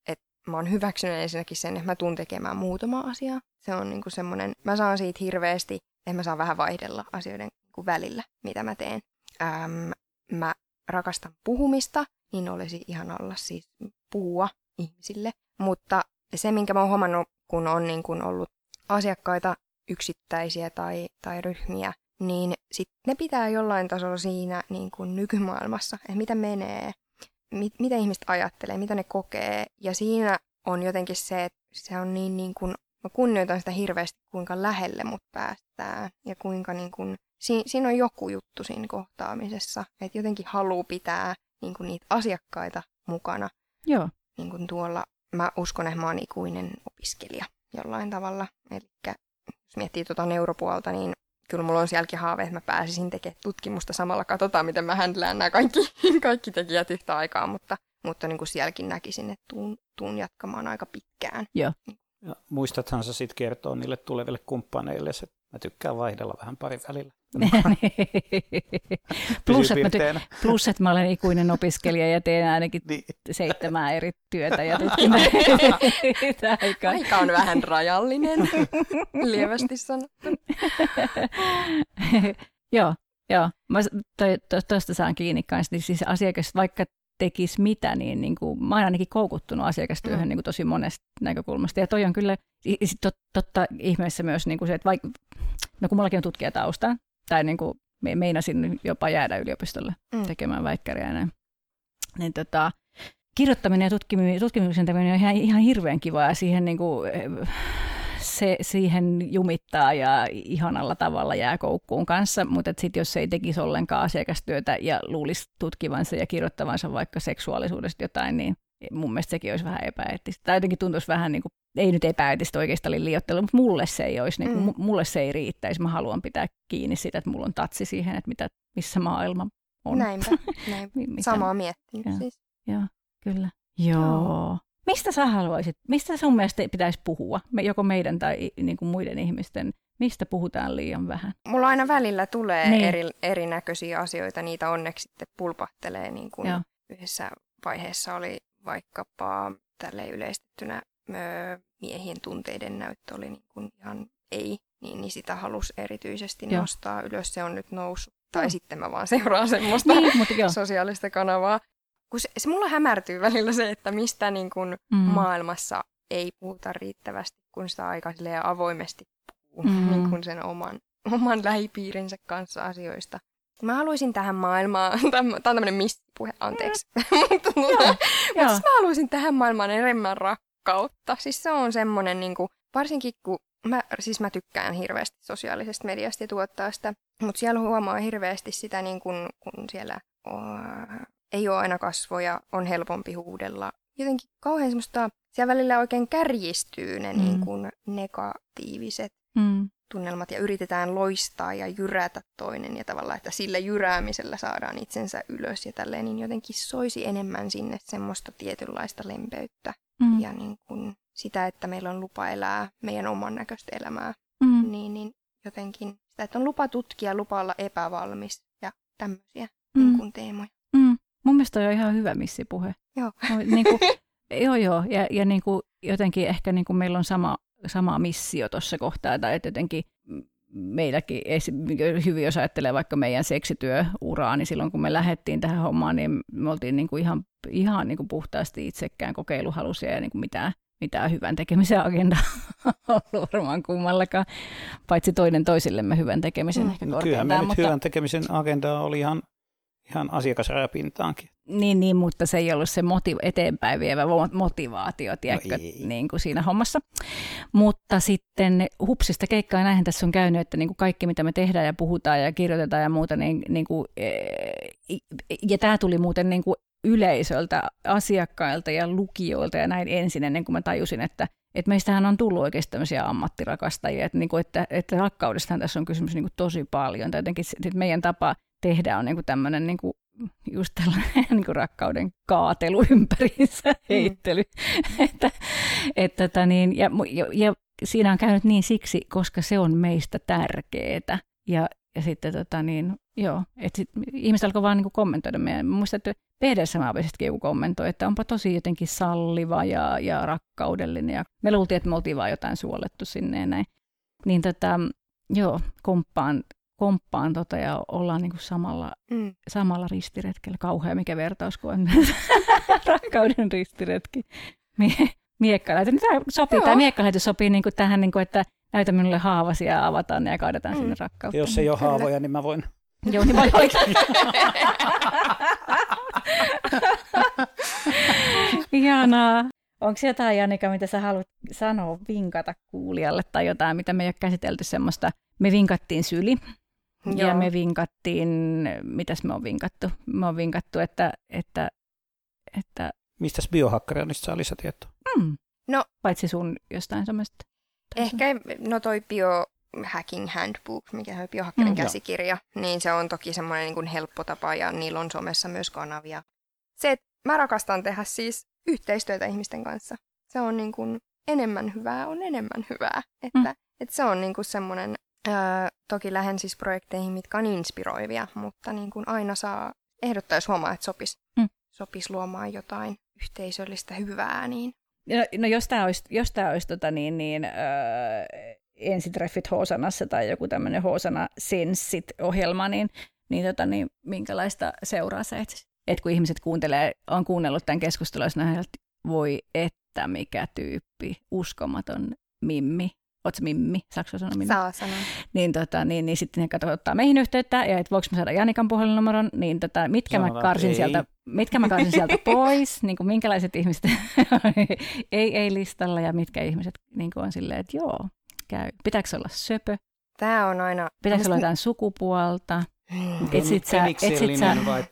että mä oon hyväksynyt ensinnäkin sen, että mä tuun tekemään muutama asiaa. Se on niin kuin semmoinen, mä saan siitä hirveästi, että mä saan vähän vaihdella asioiden kuin välillä, mitä mä teen. Öm, mä rakastan puhumista, niin olisi ihan olla siis puhua ihmisille. Mutta se, minkä mä oon huomannut, kun on niin kun ollut asiakkaita yksittäisiä tai, tai ryhmiä, niin sit ne pitää jollain tasolla siinä niin kuin nykymaailmassa, että mitä menee, mit, mitä ihmiset ajattelee, mitä ne kokee. Ja siinä on jotenkin se, että se on niin, niin kuin, mä kunnioitan sitä hirveästi, kuinka lähelle mut päästään ja kuinka niin kuin, si, siinä on joku juttu siinä kohtaamisessa, että jotenkin haluaa pitää niin kuin niitä asiakkaita mukana. Joo. Niin kuin tuolla, mä uskon, että mä oon ikuinen opiskelija jollain tavalla. Eli jos miettii tuota neuropuolta, niin kyllä mulla on sielläkin haave, että mä pääsisin tekemään tutkimusta samalla. Katsotaan, miten mä händlään nämä kaikki, kaikki tekijät yhtä aikaa, mutta, mutta niin kuin sielläkin näkisin, että tuun, tuun jatkamaan aika pitkään. Joo. Ja muistathan sä sitten kertoa niille tuleville kumppaneille, että Mä tykkään vaihdella vähän pari välillä. plus, että mä, ty- plus, että mä olen ikuinen opiskelija ja teen ainakin niin. seitsemää eri työtä ja Aika. Aika on vähän rajallinen, lievästi sanottu. joo, joo. Mä tuosta to, saan kiinni kanssa. Niin siis asiakas, vaikka tekisi mitä, niin, niin kuin, mä oon ainakin koukuttunut asiakastyöhön mm. niin kuin tosi monesta näkökulmasta. Ja toi on kyllä tot, totta ihmeessä myös niin kuin se, että vaikka, no kun mullakin on tutkijatausta, tai niin kuin me, meinasin jopa jäädä yliopistolle mm. tekemään väikkäriä ja näin. Niin tota, kirjoittaminen ja tutkimuksen on ihan, ihan hirveän kivaa ja siihen, niin kuin, se, siihen jumittaa ja ihanalla tavalla jää koukkuun kanssa, mutta sitten jos ei tekisi ollenkaan asiakastyötä ja luulisi tutkivansa ja kirjoittavansa vaikka seksuaalisuudesta jotain, niin mun mielestä sekin olisi vähän epäeettistä. Tai jotenkin tuntuisi vähän niin kuin, ei nyt epäeettistä oikeastaan liiottelu, mutta mulle se ei olisi, niin kuin, mm. mulle se ei riittäisi. Mä haluan pitää kiinni siitä, että mulla on tatsi siihen, että mitä, missä maailma on. Näinpä, näin. Samaa miettinyt ja, siis. Joo, kyllä. Joo. Joo. Mistä sä haluaisit, mistä sun mielestä pitäisi puhua, joko meidän tai niin kuin muiden ihmisten, mistä puhutaan liian vähän? Mulla aina välillä tulee niin. eri, erinäköisiä asioita, niitä onneksi sitten pulpahtelee. Niin kuin yhdessä vaiheessa oli vaikkapa tälle yleistettynä miehien tunteiden näyttö oli niin kuin ihan ei, niin, niin sitä halusi erityisesti Joo. nostaa ylös. Se on nyt noussut. Tai sitten mä vaan seuraan semmoista niin, mutta sosiaalista kanavaa kun se, se mulla hämärtyy välillä se, että mistä niin kun mm. maailmassa ei puhuta riittävästi, kun sitä aika avoimesti puhuu mm. niin kun sen oman, oman lähipiirinsä kanssa asioista. Mä haluaisin tähän maailmaan, tämä on tämmöinen missipuhe, anteeksi, mutta mutta mä haluaisin tähän maailmaan enemmän rakkautta. Siis se on semmoinen, niin kuin, varsinkin kun mä, siis mä tykkään hirveästi sosiaalisesta mediasta ja tuottaa sitä, mutta siellä huomaa hirveästi sitä, niin kun, kun siellä ei ole aina kasvoja, on helpompi huudella. Jotenkin kauhean semmoista, siellä välillä oikein kärjistyy ne mm. niin kuin negatiiviset mm. tunnelmat ja yritetään loistaa ja jyrätä toinen ja tavallaan, että sillä jyräämisellä saadaan itsensä ylös ja tälleen, niin jotenkin soisi enemmän sinne semmoista tietynlaista lempeyttä mm. ja niin kuin sitä, että meillä on lupa elää meidän oman näköistä elämää, mm. niin, niin jotenkin sitä, että on lupa tutkia, lupa olla epävalmis ja tämmöisiä mm. niin kuin teemoja. Mun mielestä on ihan hyvä missipuhe. Joo. niin kuin, joo, joo. Ja, ja niin kuin, jotenkin ehkä niin kuin meillä on sama, sama missio tuossa kohtaa, tai että jotenkin meilläkin hyvin, jos ajattelee vaikka meidän seksityöuraa, niin silloin kun me lähdettiin tähän hommaan, niin me oltiin niin kuin ihan, ihan niin kuin puhtaasti itsekään kokeiluhalusia ja niin kuin mitään, mitään hyvän tekemisen agendaa ollut varmaan kummallakaan, paitsi toinen toisillemme hyvän tekemisen mm. ehkä Kyllähän me mutta... hyvän tekemisen agenda oli ihan ihan asiakasrajapintaankin. Niin, niin, mutta se ei ollut se motiv- eteenpäin vievä motivaatio, tiedätkö, no niin kuin siinä hommassa. Mutta sitten hupsista keikkaa näinhän tässä on käynyt, että niin kuin kaikki mitä me tehdään ja puhutaan ja kirjoitetaan ja muuta, niin, niin kuin, e, ja tämä tuli muuten niin kuin yleisöltä, asiakkailta ja lukijoilta ja näin ensin ennen kuin mä tajusin, että että meistähän on tullut oikeasti tämmöisiä ammattirakastajia, että, niin kuin, että, että rakkaudestahan tässä on kysymys niin kuin tosi paljon. Tai jotenkin meidän tapa tehdä on niinku tämmöinen niinku, just tällainen niinku rakkauden kaatelu ympäriinsä, mm. heittely. Mm. että, että, tota niin, ja, ja, ja siinä on käynyt niin siksi, koska se on meistä tärkeää. Ja, ja sitten tota niin, joo, että sit ihmiset alkoi vaan niinku kommentoida meidän. Muistan, että PDS joku kommentoi, että onpa tosi jotenkin salliva ja, ja rakkaudellinen. Ja me luultiin, että me oltiin vaan jotain suolettu sinne ja näin. Niin tota, joo, komppaan komppaan tota ja ollaan niinku samalla, mm. samalla ristiretkellä. Kauhea mikä vertaus, kun on rakkauden ristiretki. Mie- miekkalähetys. Tämä sopii, Joo. tämä miekkalähetys sopii niinku tähän, niinku, että näytä minulle haavasi ja avataan ne ja kaadetaan mm. sinne rakkautta. Jos ei ole Kyllä. haavoja, niin mä voin. Joo, niin voi Ihanaa. Onko jotain, Janika, mitä sä haluat sanoa, vinkata kuulijalle tai jotain, mitä me ei ole käsitelty semmoista? Me vinkattiin syli, Joo. Ja me vinkattiin, mitäs me on vinkattu? Me on vinkattu, että... että, että Mistäs biohakkeroinnista saa lisätietoa? Mm. No, Paitsi sun jostain semmoista. Ehkä, no toi biohacking handbook, mikä on biohakkerin mm, käsikirja, jo. niin se on toki semmoinen niin kuin helppo tapa ja niillä on somessa myös kanavia. Se, että mä rakastan tehdä siis yhteistyötä ihmisten kanssa. Se on niin kuin enemmän hyvää on enemmän hyvää. Että, mm. että se on niin kuin semmoinen Öö, toki lähden siis projekteihin, mitkä on inspiroivia, mutta niin kuin aina saa ehdottaa, jos huomaa, että sopisi Mm. sopis luomaan jotain yhteisöllistä hyvää, niin No, no jos tämä olisi, jos tää olisi tota niin, niin, öö, ensitreffit Hosanassa tai joku tämmöinen Hosana Sensit-ohjelma, niin, niin, tota, niin minkälaista seuraa sä etsisit? Et kun ihmiset kuuntelee, on kuunnellut tämän keskustelun, jos nähdään, että voi että mikä tyyppi, uskomaton mimmi, Oletko Mimmi? Saanko sanoa Mimmi? saa sanoa. Niin, tota, niin, niin sitten ne katsovat, ottaa meihin yhteyttä, ja että voiko mä saada Janikan puhelinnumeron, niin tota, mitkä, mä Sanotaan, karsin ei. sieltä, mitkä mä karsin sieltä pois, niin kuin minkälaiset ihmiset ei, ei listalla, ja mitkä ihmiset niin kuin on silleen, että joo, käy. Pitääkö olla söpö? Tämä on aina... Pitääkö olla jotain sukupuolta? Hmm. Etsit sä, etsit sä, vai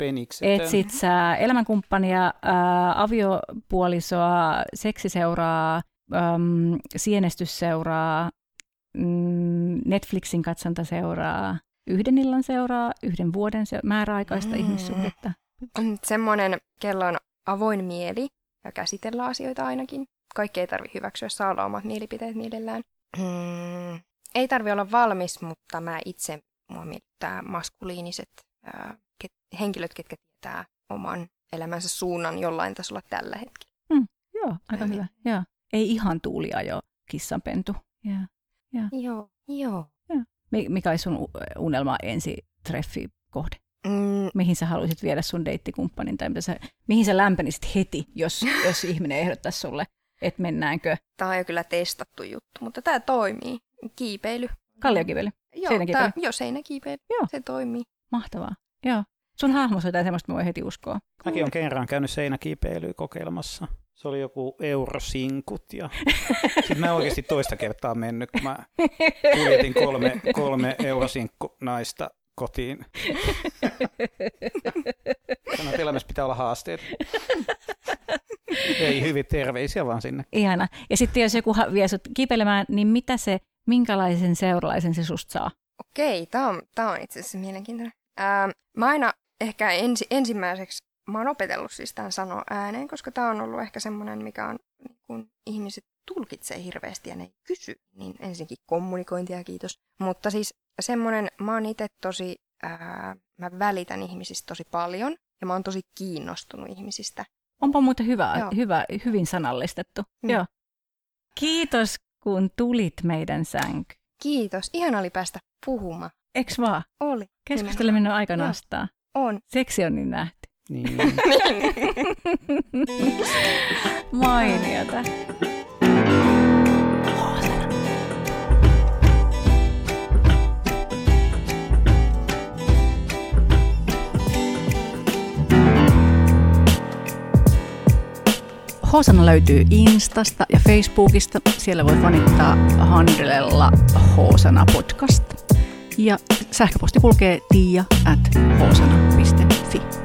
etsit sä elämänkumppania, ää, aviopuolisoa, seksiseuraa, äm, sienestysseuraa, mm, Netflixin katsontaseuraa, yhden illan seuraa, yhden vuoden se- määräaikaista Mm. ihmissuhdetta. On semmoinen, kello on avoin mieli ja käsitellä asioita ainakin. Kaikki ei tarvi hyväksyä, saa olla omat mielipiteet mielellään. Hmm. Ei tarvi olla valmis, mutta mä itse, mua maskuliiniset ää, ket, henkilöt, ketkä tietää oman elämänsä suunnan jollain tasolla tällä hetkellä. Joo, aika Eli- hyvä. Joo. Ei ihan tuulia jo kissanpentu. Joo. Joo, joo. Mi- Mikä olisi sun unelma ensi treffi kohde? Mm, Mihin sä haluaisit viedä sun deittikumppanin tai mitä sä, mihin sä lämpenisit heti, jos, jos ihminen ehdottaisi sulle, että mennäänkö Tämä on jo kyllä testattu juttu, mutta tämä toimii. Kiipeily. kalliokiveli? Joo, Seinäkiipeily? tää, joo, seinäkiipeily. Joo. Se toimii. Mahtavaa. Joo. Sun hahmossa jotain semmoista, mä voin heti uskoa. Mäkin olen kerran käynyt seinäkiipeilyä kokeilemassa. Se oli joku eurosinkut ja sitten mä oikeasti toista kertaa mennyt, kun mä kuljetin kolme, kolme eurosinkku naista kotiin. Sanoin, että elämässä pitää olla haasteet. Ei hyvin terveisiä vaan sinne. Ihana. Ja sitten jos joku vie sut kipeilemään, niin mitä se, minkälaisen seuralaisen se susta saa? Okei, tämä on, tää on itse asiassa mielenkiintoinen. Ää, mä aina ehkä ensi, ensimmäiseksi, mä oon opetellut siis tämän sanoa ääneen, koska tämä on ollut ehkä semmoinen, mikä on, kun ihmiset tulkitsee hirveästi ja ne ei kysy, niin ensinkin kommunikointia, kiitos. Mutta siis semmoinen, mä oon itse tosi, ää, mä välitän ihmisistä tosi paljon ja mä oon tosi kiinnostunut ihmisistä. Onpa muuten hyvä, Joo. hyvä hyvin sanallistettu. Mm. Joo. Kiitos, kun tulit meidän sänky. Kiitos, ihan oli päästä puhumaan. Eks vaan? Oli. Keskusteleminen on aika nastaa. On. Seksi on niin nähty. Niin. Mainiota. Hoosana löytyy Instasta ja Facebookista. Siellä voi fanittaa handlella Hoosana podcast. Ja sähköposti kulkee tiia at hoosana.fi.